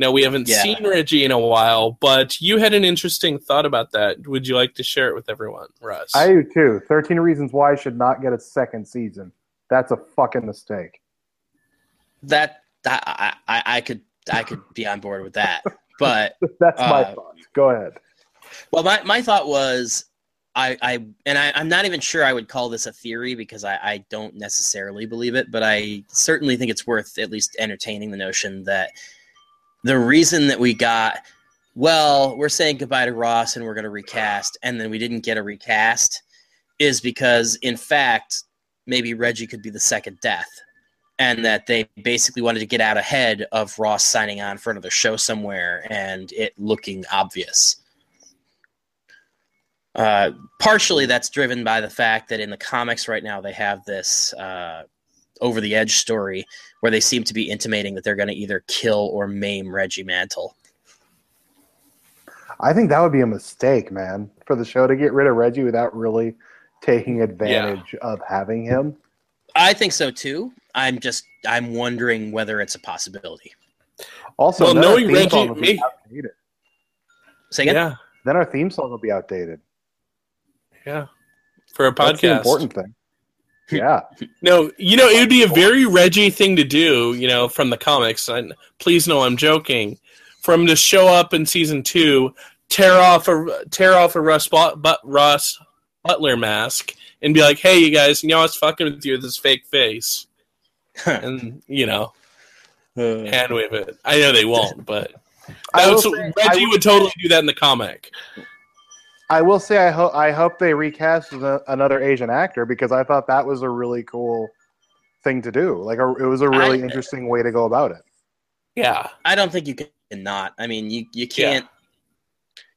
Now we haven't Yeah. seen Reggie in a while, but you had an interesting thought about that. Would you like to share it with everyone, Russ? I do too. Thirteen Reasons Why I should not get a second season. That's a fucking mistake. that I, I I could I could be on board with that. But (laughs) That's my Uh, thought. Go ahead. Well, my my thought was I I and I, I'm not even sure I would call this a theory because I, I don't necessarily believe it, but I certainly think it's worth at least entertaining the notion that the reason that we got well, we're saying goodbye to Ross and we're going to recast, and then we didn't get a recast is because in fact maybe Reggie could be the second death. And that they basically wanted to get out ahead of Ross signing on for another show somewhere and it looking obvious. Uh, partially, that's driven by the fact that in the comics right now they have this uh, over the edge story where they seem to be intimating that they're going to either kill or maim Reggie Mantle. I think that would be a mistake, man, for the show to get rid of Reggie without really taking advantage of having him. I think so too. I'm just I'm wondering whether it's a possibility. Also, Well, then our knowing Reggie- song will be me- Say again? yeah, Then our theme song will be outdated. Yeah. For a That's the podcast. important thing. Yeah. No, you know, it would be a very Reggie thing to do, you know, from the comics. And please know I'm joking. For him to show up in season two, tear off a tear off a Russ, but, but Ross Butler mask, and be like, "Hey, you guys, you know, I was fucking with you with this fake face," (laughs) and you know, uh. hand wave it. I know they won't, but I will say- Reggie I would totally do that in the comic. I will say I hope I hope they recast with a, another Asian actor because I thought that was a really cool thing to do. Like a, it was a really I- interesting way to go about it. Yeah, I don't think you can not. I mean, you you can't.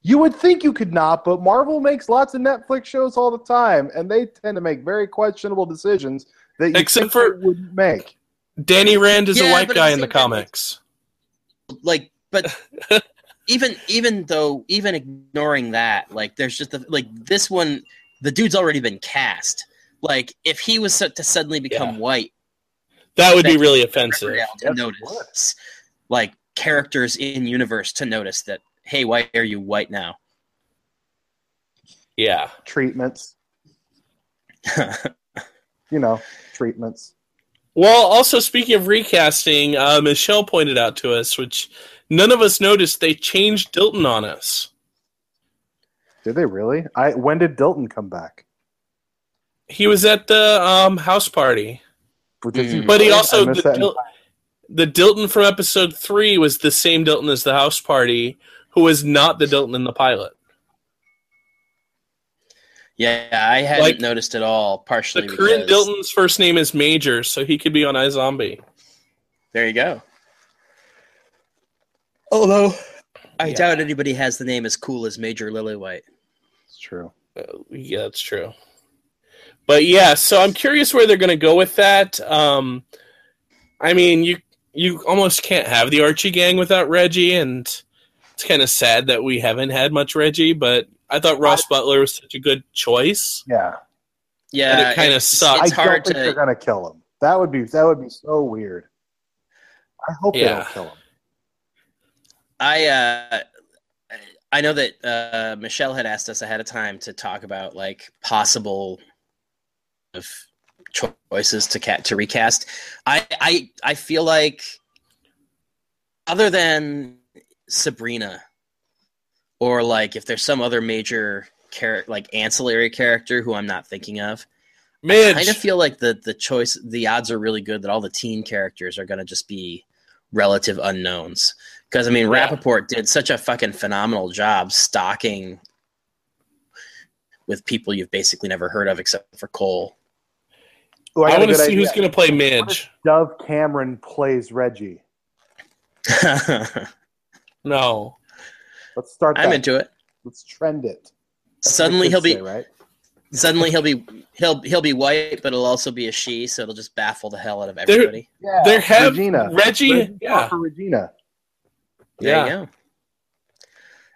You would think you could not, but Marvel makes lots of Netflix shows all the time, and they tend to make very questionable decisions that you Except for- wouldn't make. Danny Rand is a white guy in the comics. like but (laughs) even even though even ignoring that like there's just the like this one the dude's already been cast like if he was set to suddenly become Yeah. white That would be really offensive. To notice like characters in universe to notice that hey why are you white now Yeah. Treatments, (laughs) you know, treatments. Well, also speaking of recasting, uh, Michelle pointed out to us, which none of us noticed, they changed Dilton on us. Did they really? I when did Dilton come back? He was at the um, house party, Did he Mm. but he also the. Dil- the Dilton from episode three was the same Dilton as the house party, who was not the Dilton in the pilot. yeah i hadn't Like, noticed at all partially The current because Dilton's first name is Major, so he could be on iZombie. there you go although i Yeah. doubt anybody has the name as cool as major Lilywhite It's true. Uh, yeah, that's true. But yeah, so I'm curious where they're going to go with that. Um, I mean, you you almost can't have the Archie gang without Reggie, and it's kind of sad that we haven't had much Reggie. But I thought Ross Butler was such a good choice. Yeah, yeah And it kinda sucks. it's I don't hard think to they're gonna kill him. That would be that would be so weird. I hope they don't kill him. I uh, I know that uh, Michelle had asked us ahead of time to talk about like possible of choices to cat to recast. I I I feel like other than Sabrina or like if there's some other major character like ancillary character who I'm not thinking of, I kind of feel like the the choice the odds are really good that all the teen characters are going to just be relative unknowns because i mean Yeah. rappaport did such a fucking phenomenal job stocking with people you've basically never heard of except for cole Ooh, I got a want to good see who's going to play Midge. Dove Cameron plays Reggie. (laughs) No, Let's start. That. i'm into it Let's trend it. That's suddenly he'll be say, right. suddenly he'll be he'll he'll be white but it'll also be a she so it'll just baffle the hell out of everybody Yeah, there have Regina. Reggie. Reggie yeah, for Regina. There yeah. you go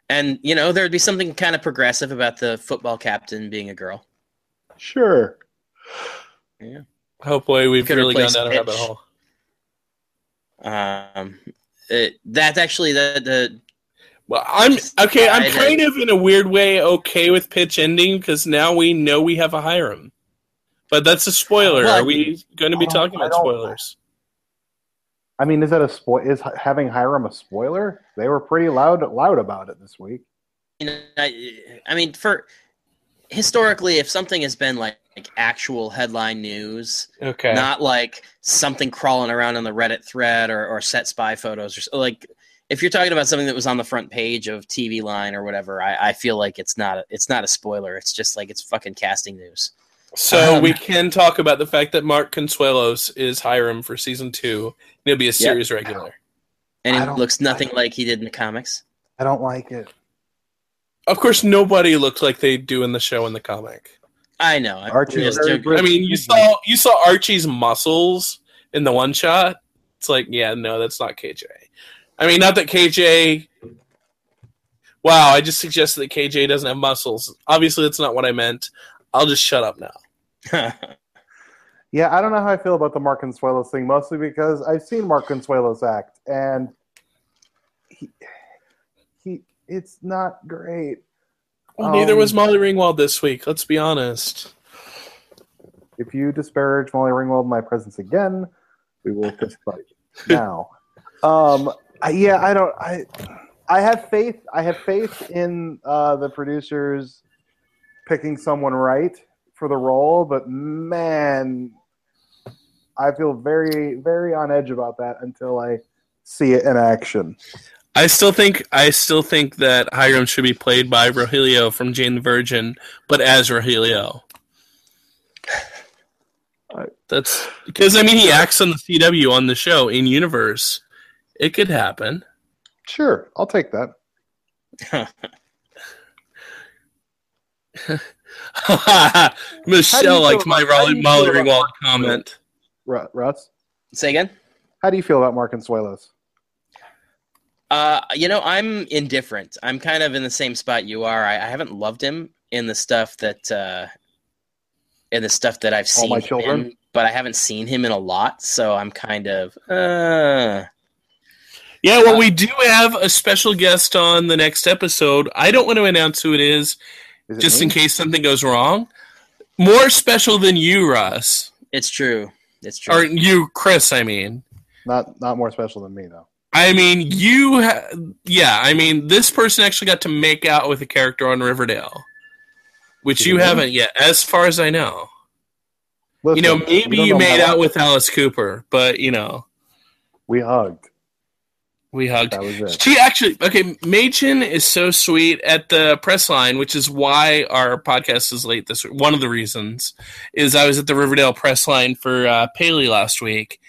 and you know there'd be something kind of progressive about the football captain being a girl Sure. Yeah. Hopefully, we've Could really gone down a rabbit hole. um it, that's actually the the Well, I'm okay. I'm kind of in a weird way okay with pitch ending because now we know we have a Hiram. But that's a spoiler. Well, Are we going to be talking about don't- spoilers? I mean, is that a spoil? Is having Hiram a spoiler? They were pretty loud loud about it this week. you know, I, I mean, for historically, if something has been like, like actual headline news, Okay. not like something crawling around on the Reddit thread or, or set spy photos or so, like, if you're talking about something that was on the front page of TV Line or whatever, I, I feel like it's not it's not a spoiler. It's just like it's fucking casting news. So um, we can talk about the fact that Mark Consuelos is Hiram for season two. He'll be a series regular. And I he looks nothing like he did in the comics. I don't like it. Of course, nobody looks like they do in the show in the comic. I know. I'm Archie just very. British. I mean, you saw you saw Archie's muscles in the one shot. It's like, yeah, no, that's not KJ. I mean, not that KJ. Wow, I just suggested that KJ doesn't have muscles. Obviously, that's not what I meant. I'll just shut up now. (laughs) Yeah, I don't know how I feel about the Mark Consuelos thing, mostly because I've seen Mark Consuelos act, and he, he it's not great. Well, neither Um, was Molly Ringwald this week. Let's be honest. If you disparage Molly Ringwald in my presence again, we will (laughs) fist fight now. Um, I, yeah, I don't. I I have faith. I have faith in uh, the producers picking someone right for the role, but man, I feel very very on edge about that until I see it in action. I still think I still think that Hiram should be played by Rogelio from Jane the Virgin, but as Rogelio. That's because I mean he acts on the CW on the show in universe. It could happen. Sure, I'll take that. (laughs) Michelle liked feel my about- how do you Molly feel about Ringwald comment. Russ, Say again. how do you feel about Mark Consuelos? Uh, you know, I'm indifferent. I'm kind of in the same spot you are. I, I haven't loved him in the stuff that uh, in the stuff that I've All seen My Children? in, but I haven't seen him in a lot. So I'm kind of uh, Yeah, well, we do have a special guest on the next episode. I don't want to announce who it is, Is it just me? in case something goes wrong. More special than you, Russ, it's true. It's true. or you, Chris. I mean, Not not more special than me though. I mean, you. Ha- yeah, I mean, this person actually got to make out with a character on Riverdale, which Did you he? haven't yet, as far as I know. Listen, You know, maybe you know made out with Alice Cooper, but you know, We hugged. We hugged. That was it. She actually okay. Mädchen is so sweet at the press line, which is why our podcast is late this week. One of the reasons is I was at the Riverdale press line for uh, Paley last week,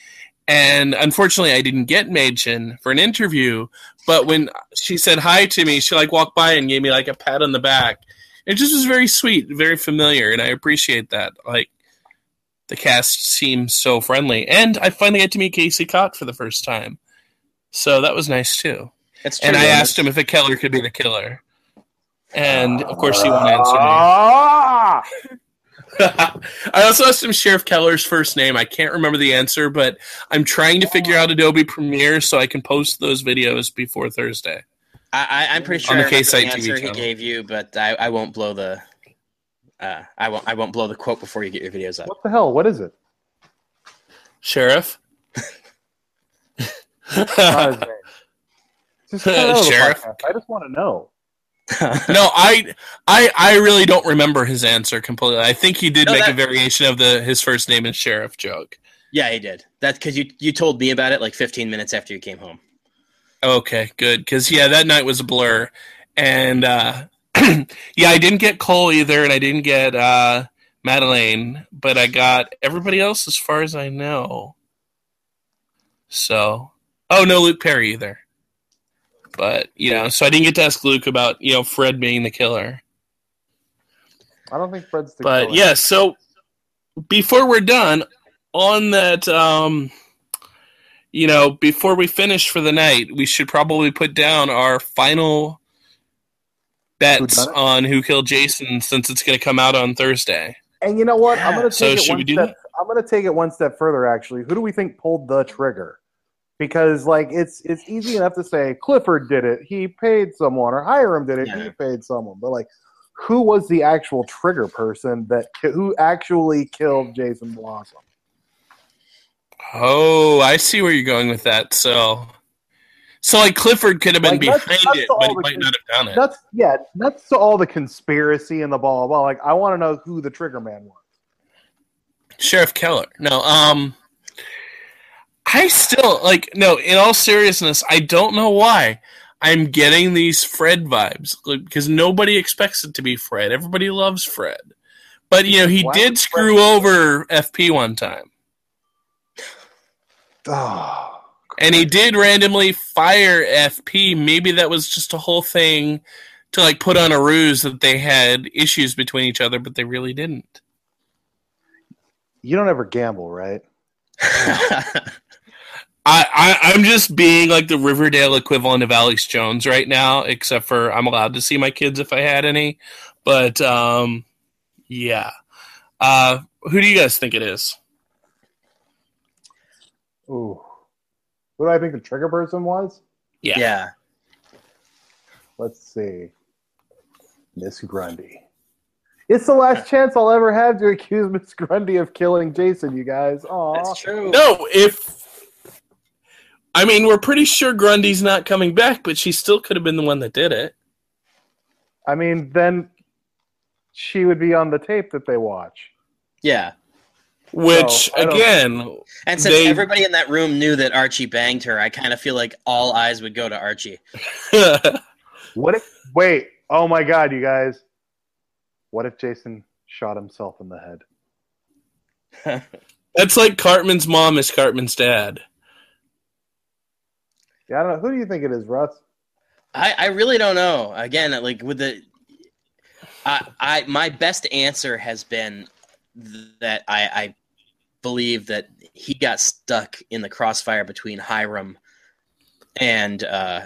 and unfortunately, I didn't get Mädchen for an interview. But when she said hi to me, she like walked by and gave me like a pat on the back. It just was very sweet, very familiar, and I appreciate that. Like the cast seems so friendly, and I finally got to meet Casey Cott for the first time. So that was nice too. It's true. And I asked him if the killer could be the killer. And of course he won't answer me. Ah! (laughs) I also asked him Sheriff Keller's first name. I can't remember the answer, but I'm trying to figure out Adobe Premiere so I can post those videos before Thursday. I, I, I'm pretty On sure the I K-Site the TV answer he channel. gave you, but I, I won't blow the. Uh, I won't. I won't blow the quote before you get your videos up. What the hell? What is it? Sheriff? Not his name. Just cut it out of the Sheriff? I just want to know. (laughs) no, I, I, I really don't remember his answer completely. I think he did No, make a variation of the his first name is Sheriff joke. yeah, he did. That's because you you told me about it like 15 minutes after you came home. Okay, good. Because yeah, that night was a blur, and uh, (clears throat) yeah, I didn't get Cole either, and I didn't get uh, Madeline, but I got everybody else as far as I know. So, oh no, Luke Perry either. But you know, so I didn't get to ask Luke about you know Fred being the killer. I don't think Fred's the But killer. yeah, so before we're done on that, um, you know, before we finish for the night, we should probably put down our final bets on who killed Jason since it's going to come out on Thursday. And you know what? I'm going to So take it one step. that? I'm going to take it one step further. Actually, who do we think pulled the trigger? Because like it's it's easy enough to say Clifford did it. He paid someone, or Hiram did it. He paid someone. But like, who was the actual trigger person that who actually killed Jason Blossom? Oh, I see where you're going with that. So, so like Clifford could have been Like, behind that's it, but he the might not have done it. That's yeah. That's all the conspiracy and the blah blah. blah. Like, I want to know who the trigger man was. Sheriff Keller. No, um I still like no, in all seriousness, I don't know why. I'm getting these Fred vibes like, because nobody expects it to be Fred. Everybody loves Fred. But you know, he Why did screw Fred- over FP one time. Oh, And he did randomly fire FP. Maybe that was just a whole thing to like put on a ruse that they had issues between each other, but they really didn't. you don't ever gamble, right? (laughs) (laughs) I, I I'm just being like the Riverdale equivalent of Alex Jones right now, except for I'm allowed to see my kids if I had any. But um, yeah. Uh, who do you guys think it is? Ooh, who do I think the trigger person was? Yeah. yeah. Let's see. Miss Grundy. It's the last chance I'll ever have to accuse Miss Grundy of killing Jason, you guys. Aw. That's true. No, if I mean we're pretty sure Grundy's not coming back, but she still could have been the one that did it. I mean, then she would be on the tape that they watch. Yeah. Which No, again, And since They- everybody in that room knew that Archie banged her, I kind of feel like all eyes would go to Archie. (laughs) What if, wait, oh my god, you guys. What if Jason shot himself in the head? that's like Cartman's mom is Cartman's dad. Yeah, I don't know. Who do you think it is, Russ? I, I really don't know. Again, like with the I, I my best answer has been that I, I believe that he got stuck in the crossfire between Hiram and uh,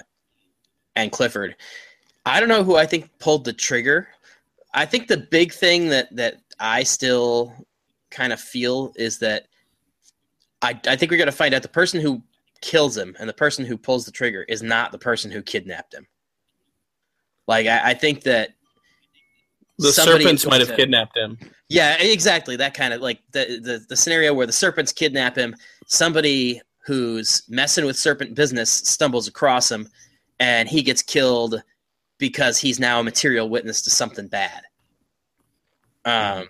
and Clifford. I don't know who I think pulled the trigger. I think the big thing that that I still kind of feel is that I I think we're gonna find out the person who kills him and the person who pulls the trigger is not the person who kidnapped him. Like I, I think that The serpents might have to- kidnapped him. Yeah, exactly. That kind of like the, the the scenario where the serpents kidnap him. Somebody who's messing with serpent business stumbles across him, and he gets killed because he's now a material witness to something bad. Um,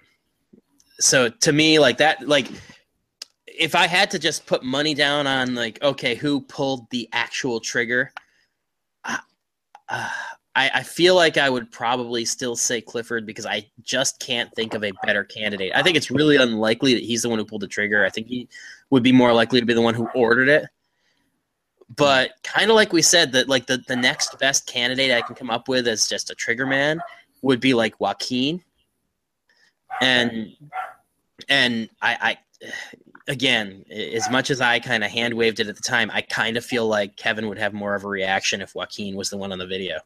so to me, like that, like if I had to just put money down on like, okay, who pulled the actual trigger? I, uh, I, I feel like I would probably still say Clifford because I just can't think of a better candidate. I think it's really unlikely that he's the one who pulled the trigger. I think he would be more likely to be the one who ordered it. But kind of like we said, that like the, the next best candidate I can come up with as just a trigger man would be like Joaquin. And and I, I again, as much as I kind of hand waved it at the time, I kind of feel like Kevin would have more of a reaction if Joaquin was the one on the video.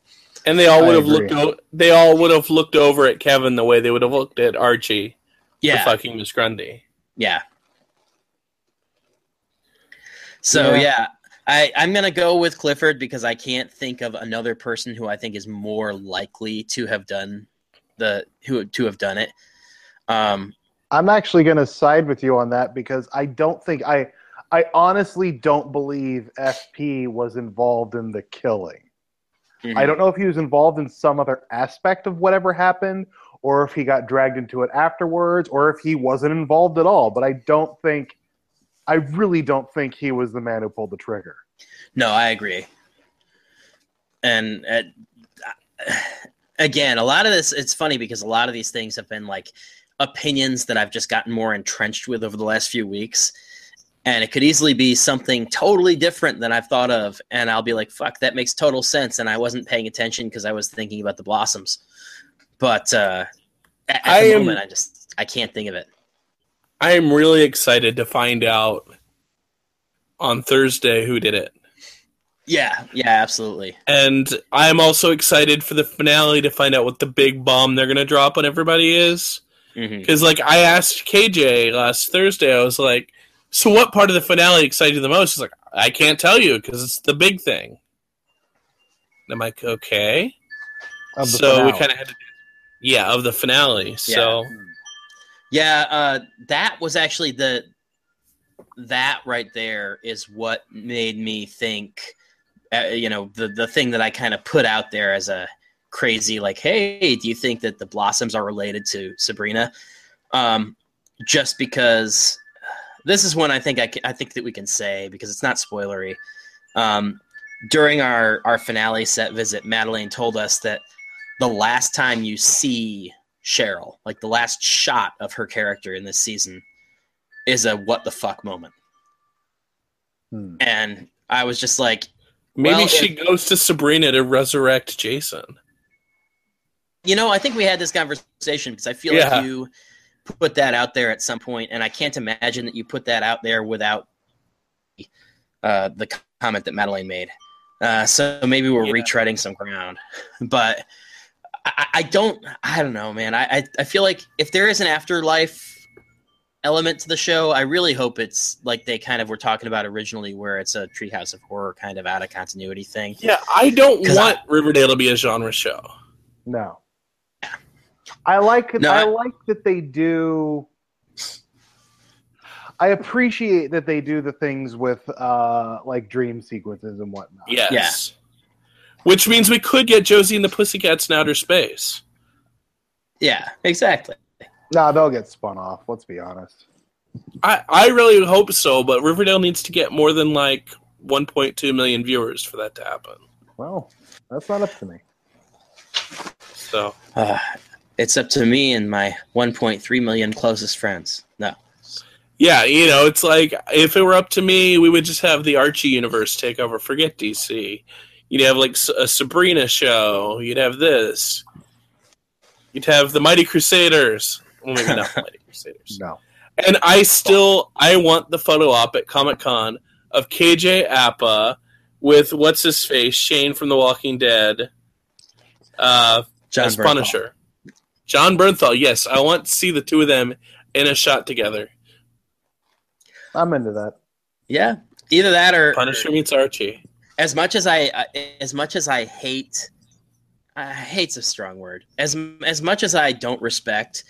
And they all would have looked. O- they all would have looked over at Kevin the way they would have looked at Archie, the Yeah, fucking Miss Grundy. yeah. So Yeah. yeah, I I'm gonna go with Clifford because I can't think of another person who I think is more likely to have done the who to have done it. Um, I'm actually going to side with you on that because I don't think I I honestly don't believe FP was involved in the killing. I don't know if he was involved in some other aspect of whatever happened or if he got dragged into it afterwards or if he wasn't involved at all, but I don't think I really don't think he was the man who pulled the trigger. No, I agree. And uh, (sighs) again, a lot of this, it's funny because a lot of these things have been like opinions that I've just gotten more entrenched with over the last few weeks. And it could easily be something totally different than I've thought of. And I'll be like, fuck, that makes total sense. And I wasn't paying attention because I was thinking about the blossoms. But uh, at, at I the am- moment, I just, I can't think of it. I am really excited to find out on Thursday who did it. Yeah, yeah, absolutely. And I'm also excited for the finale to find out what the big bomb they're going to drop on everybody is. Hmm Because, like, I asked KJ last Thursday, I was like, so what part of the finale excited you the most? He's like, I can't tell you because it's the big thing. And I'm like, okay. Of the So we kind of had to, yeah, of the finale. So Yeah, uh, that was actually the that right there is what made me think. Uh, you know, the the thing that I kind of put out there as a crazy like, hey, do you think that the blossoms are related to Sabrina? Um, just because this is one I think I, ca- I think that we can say because it's not spoilery. Um, during our our finale set visit, Madeline told us that the last time you see Cheryl, like the last shot of her character in this season, is a what the fuck moment. Hmm. And I was just like, maybe Well, she goes to Sabrina to resurrect Jason. You know, I think we had this conversation because I feel Yeah. like you put that out there at some point, and I can't imagine that you put that out there without uh, the comment that Madeline made. Uh, so maybe we're Yeah. retreading some ground, (laughs) but I, I don't. I don't know, man. I, I I feel like if there is an afterlife element to the show, I really hope it's like they kind of were talking about originally, where it's a Treehouse of Horror kind of out of continuity thing. Yeah, I don't want Riverdale to be a genre show. No. I like No, I I- like that they do I appreciate that they do the things with uh like dream sequences and whatnot. Yes. Which means we could get Josie and the Pussycats in outer space. Yeah, exactly. No, they'll get spun off, let's be honest. I, I really hope so, but Riverdale needs to get more than like 1.2 million viewers for that to happen. Well, that's not up to me. So Uh, it's up to me and my 1.3 million closest friends. No. yeah, you know, it's like if it were up to me, we would just have the Archie universe take over. Forget DC. You'd have like a Sabrina show. You'd have this. You'd have the Mighty Crusaders. Well, maybe not the Mighty (laughs) Crusaders. No. And I still I want the photo op at Comic Con of KJ Apa with what's his face Shane from The Walking Dead uh, Jon as. Punisher. Jon Bernthal. Yes, I want to see the two of them in a shot together. I'm into that. Yeah, either that or Punisher meets Archie. as much as I uh, as much as I hate uh, hate's a strong word. As as much as I don't respect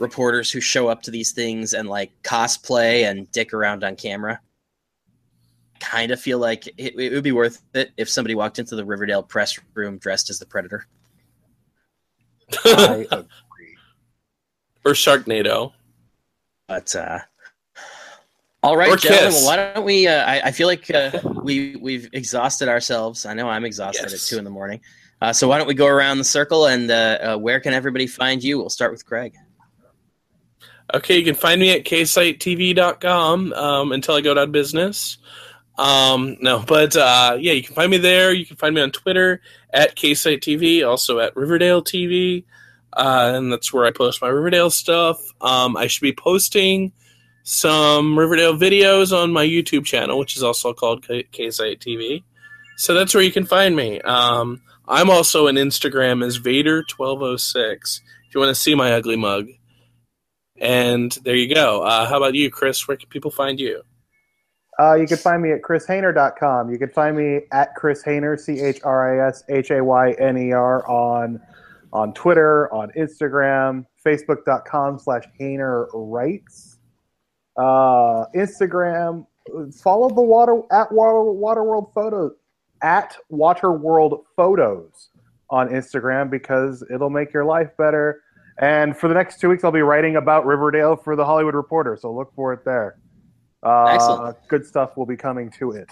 reporters who show up to these things and like cosplay and dick around on camera, kind of feel like it, it would be worth it if somebody walked into the Riverdale press room dressed as the Predator. I (laughs) agree. or Sharknado. But uh, all right, gentlemen. Well, why don't we? Uh, I, I feel like uh, we we've exhausted ourselves. I know I'm exhausted Yes. at two in the morning. Uh, so why don't we go around the circle and uh, uh, where can everybody find you? We'll start with Craig. Okay, you can find me at ksitetv.com um, until I go out of business. Um, no, but uh, yeah, you can find me there. You can find me on Twitter at ksitetv, also at Riverdale TV, uh, and that's where I post my Riverdale stuff. Um, I should be posting some Riverdale videos on my YouTube channel, which is also called KSite TV. So that's where you can find me. Um, I'm also on Instagram as Vader1206 if you want to see my ugly mug. And there you go. Uh, how about you, Chris? Where can people find you? Uh, you can find me at chrishayner.com. You can find me at Chris Hayner, C H R I S H A Y N E R, on on Twitter, on Instagram, Facebook.com slash Hayner Writes. Uh, Instagram, follow the water at Water Waterworld Photos at Waterworld Photos on Instagram because it'll make your life better. And for the next two weeks, I'll be writing about Riverdale for the Hollywood Reporter, so look for it there. Uh, Excellent. Good stuff will be coming to it.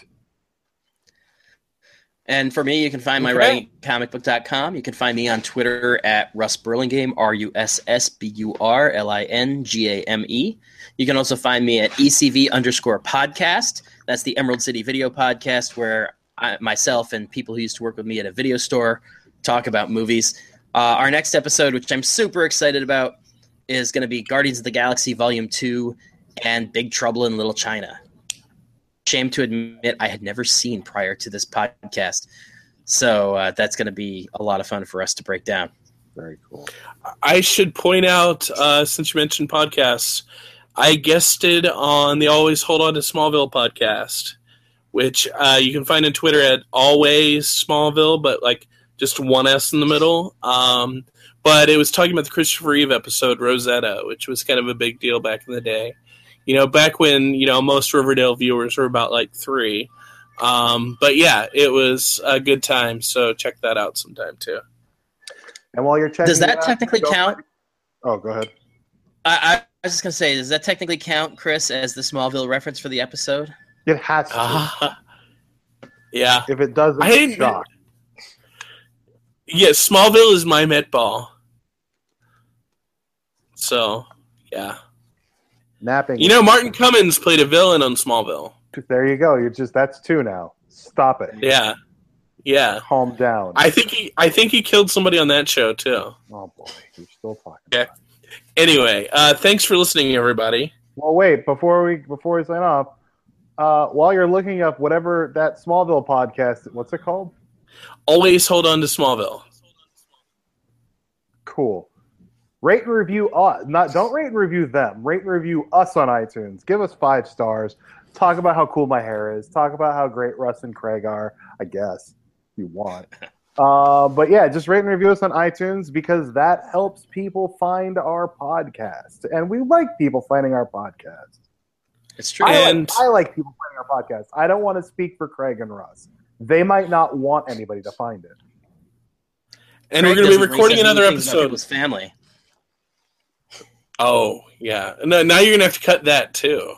And for me, you can find my Okay. writing at comicbook.com. You can find me on Twitter at Russ Burlingame, R U S S B U R L I N G A M E. You can also find me at ECV underscore podcast. That's the Emerald City Video Podcast, where I, myself and people who used to work with me at a video store talk about movies. Uh, our next episode, which I'm super excited about, is going to be Guardians of the Galaxy Volume 2 and Big Trouble in Little China. Shame to admit I had never seen prior to this podcast. So uh, that's going to be a lot of fun for us to break down. Very cool. I should point out, uh, since you mentioned podcasts, I guested on the Always Hold On to Smallville podcast, which uh, you can find on Twitter at Always Smallville, but like just one S in the middle. Um, but it was talking about the Christopher Reeve episode Rosetta, which was kind of a big deal back in the day. You know, back when you know most Riverdale viewers were about like three. Um, but yeah, it was a good time. So check that out sometime too. And while you're checking, Does that out, technically go- count? Oh, go ahead. I, I was just going to say, does that technically count, Chris, as the Smallville reference for the episode? It has to. Ah, yeah. if it doesn't, I didn't- shock. Yeah, Smallville is my Met ball. So, yeah. Napping. You know, Martin Cummins played a villain on Smallville. There you go. You're just that's two now. Stop it. Yeah. Yeah. Calm down. I think he I think he killed somebody on that show too. oh boy, you're still talking. Okay. Anyway, uh thanks for listening everybody. Well, wait before we before we sign off. Uh, while you're looking up whatever that Smallville podcast, what's it called? Always hold on to Smallville. Cool. Rate and review us. Not don't rate and review them. Rate and review us on iTunes. Give us five stars. Talk about how cool my hair is. Talk about how great Russ and Craig are. I guess if you want. (laughs) Uh, but yeah, just rate and review us on iTunes because that helps people find our podcast, and we like people finding our podcast. It's true. I, And- like, I like people finding our podcast. I don't want to speak for Craig and Russ. They might not want anybody to find it. And Craig we're going to be recording another episode. people's family. Oh, yeah. No, now you're going to have to cut that too.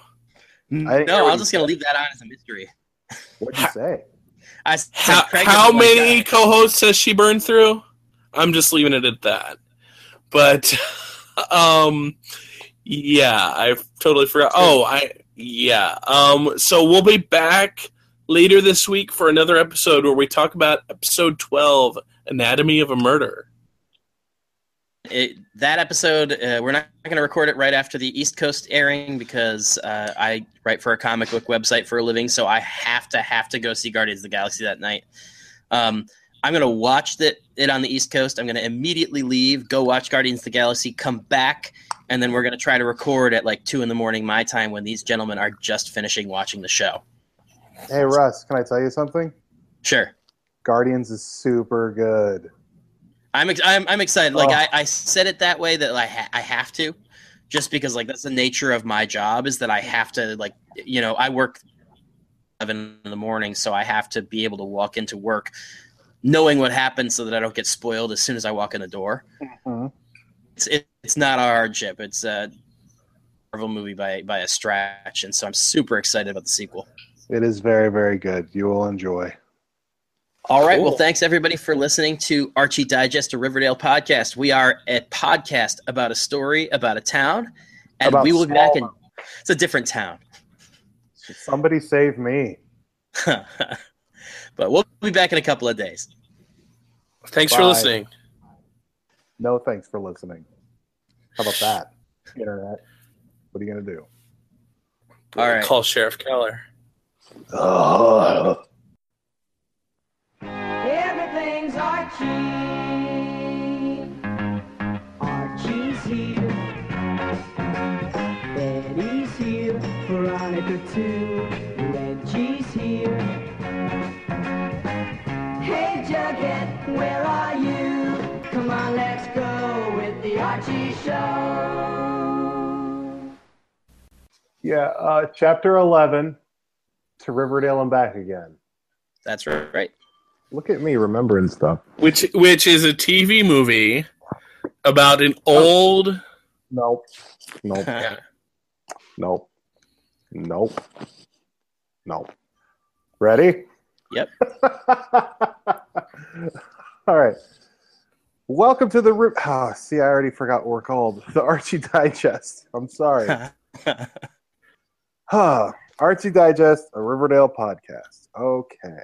I didn't No, I'm just going to leave that on as a mystery. What'd you say? I How, how many that. co-hosts has she burned through? I'm just leaving it at that. But (laughs) um yeah, I totally forgot. Oh, I yeah. Um so we'll be back later this week for another episode where we talk about episode 12, Anatomy of a Murder. It, that episode, uh, we're not going to record it right after the East Coast airing because uh, I write for a comic book website for a living, so I have to have to go see Guardians of the Galaxy that night. Um, I'm going to watch it, it on the East Coast. I'm going to immediately leave, go watch Guardians of the Galaxy, come back, and then we're going to try to record at like two in the morning my time when these gentlemen are just finishing watching the show. Hey, Russ, can I tell you something? Sure. Guardians is super good. I'm ex- I'm, I'm excited. Like Oh. I, I said it that way that I ha- I have to, just because like that's the nature of my job is that I have to like you know I work eleven in the morning, so I have to be able to walk into work knowing what happens so that I don't get spoiled as soon as I walk in the door. Mhm. It's it, it's not a hardship. It's a Marvel movie by by a stretch, and so I'm super excited about the sequel. It is very, very good. You will enjoy. All right. Well, thanks everybody for listening to Archie Digest, a Riverdale podcast. We are a podcast about a story about a town, and About we will be back in. It's a different town, Somebody save me. (laughs) but we'll be back in a couple of days. Thanks Bye. for listening. No thanks for listening. How about that? Internet. What are you going to do? All right. Call Sheriff Keller. Ugh. (laughs) Archie. Archie's here. Betty's here. Veronica too. Reggie's here. Hey Jughead, where are you? Come on, let's go with the Archie Show. Yeah, uh, chapter 11 to Riverdale and back again. That's right. Look at me remembering stuff. which which is a TV movie about an old. Nope. Nope. Nope. Nope. Nope. Ready? Yep. (laughs) All right. Welcome to the Ri- oh, ah, see, I already forgot what we're called. The Archie Digest. I'm sorry. (laughs) Huh. Archie Digest, a Riverdale podcast. Okay.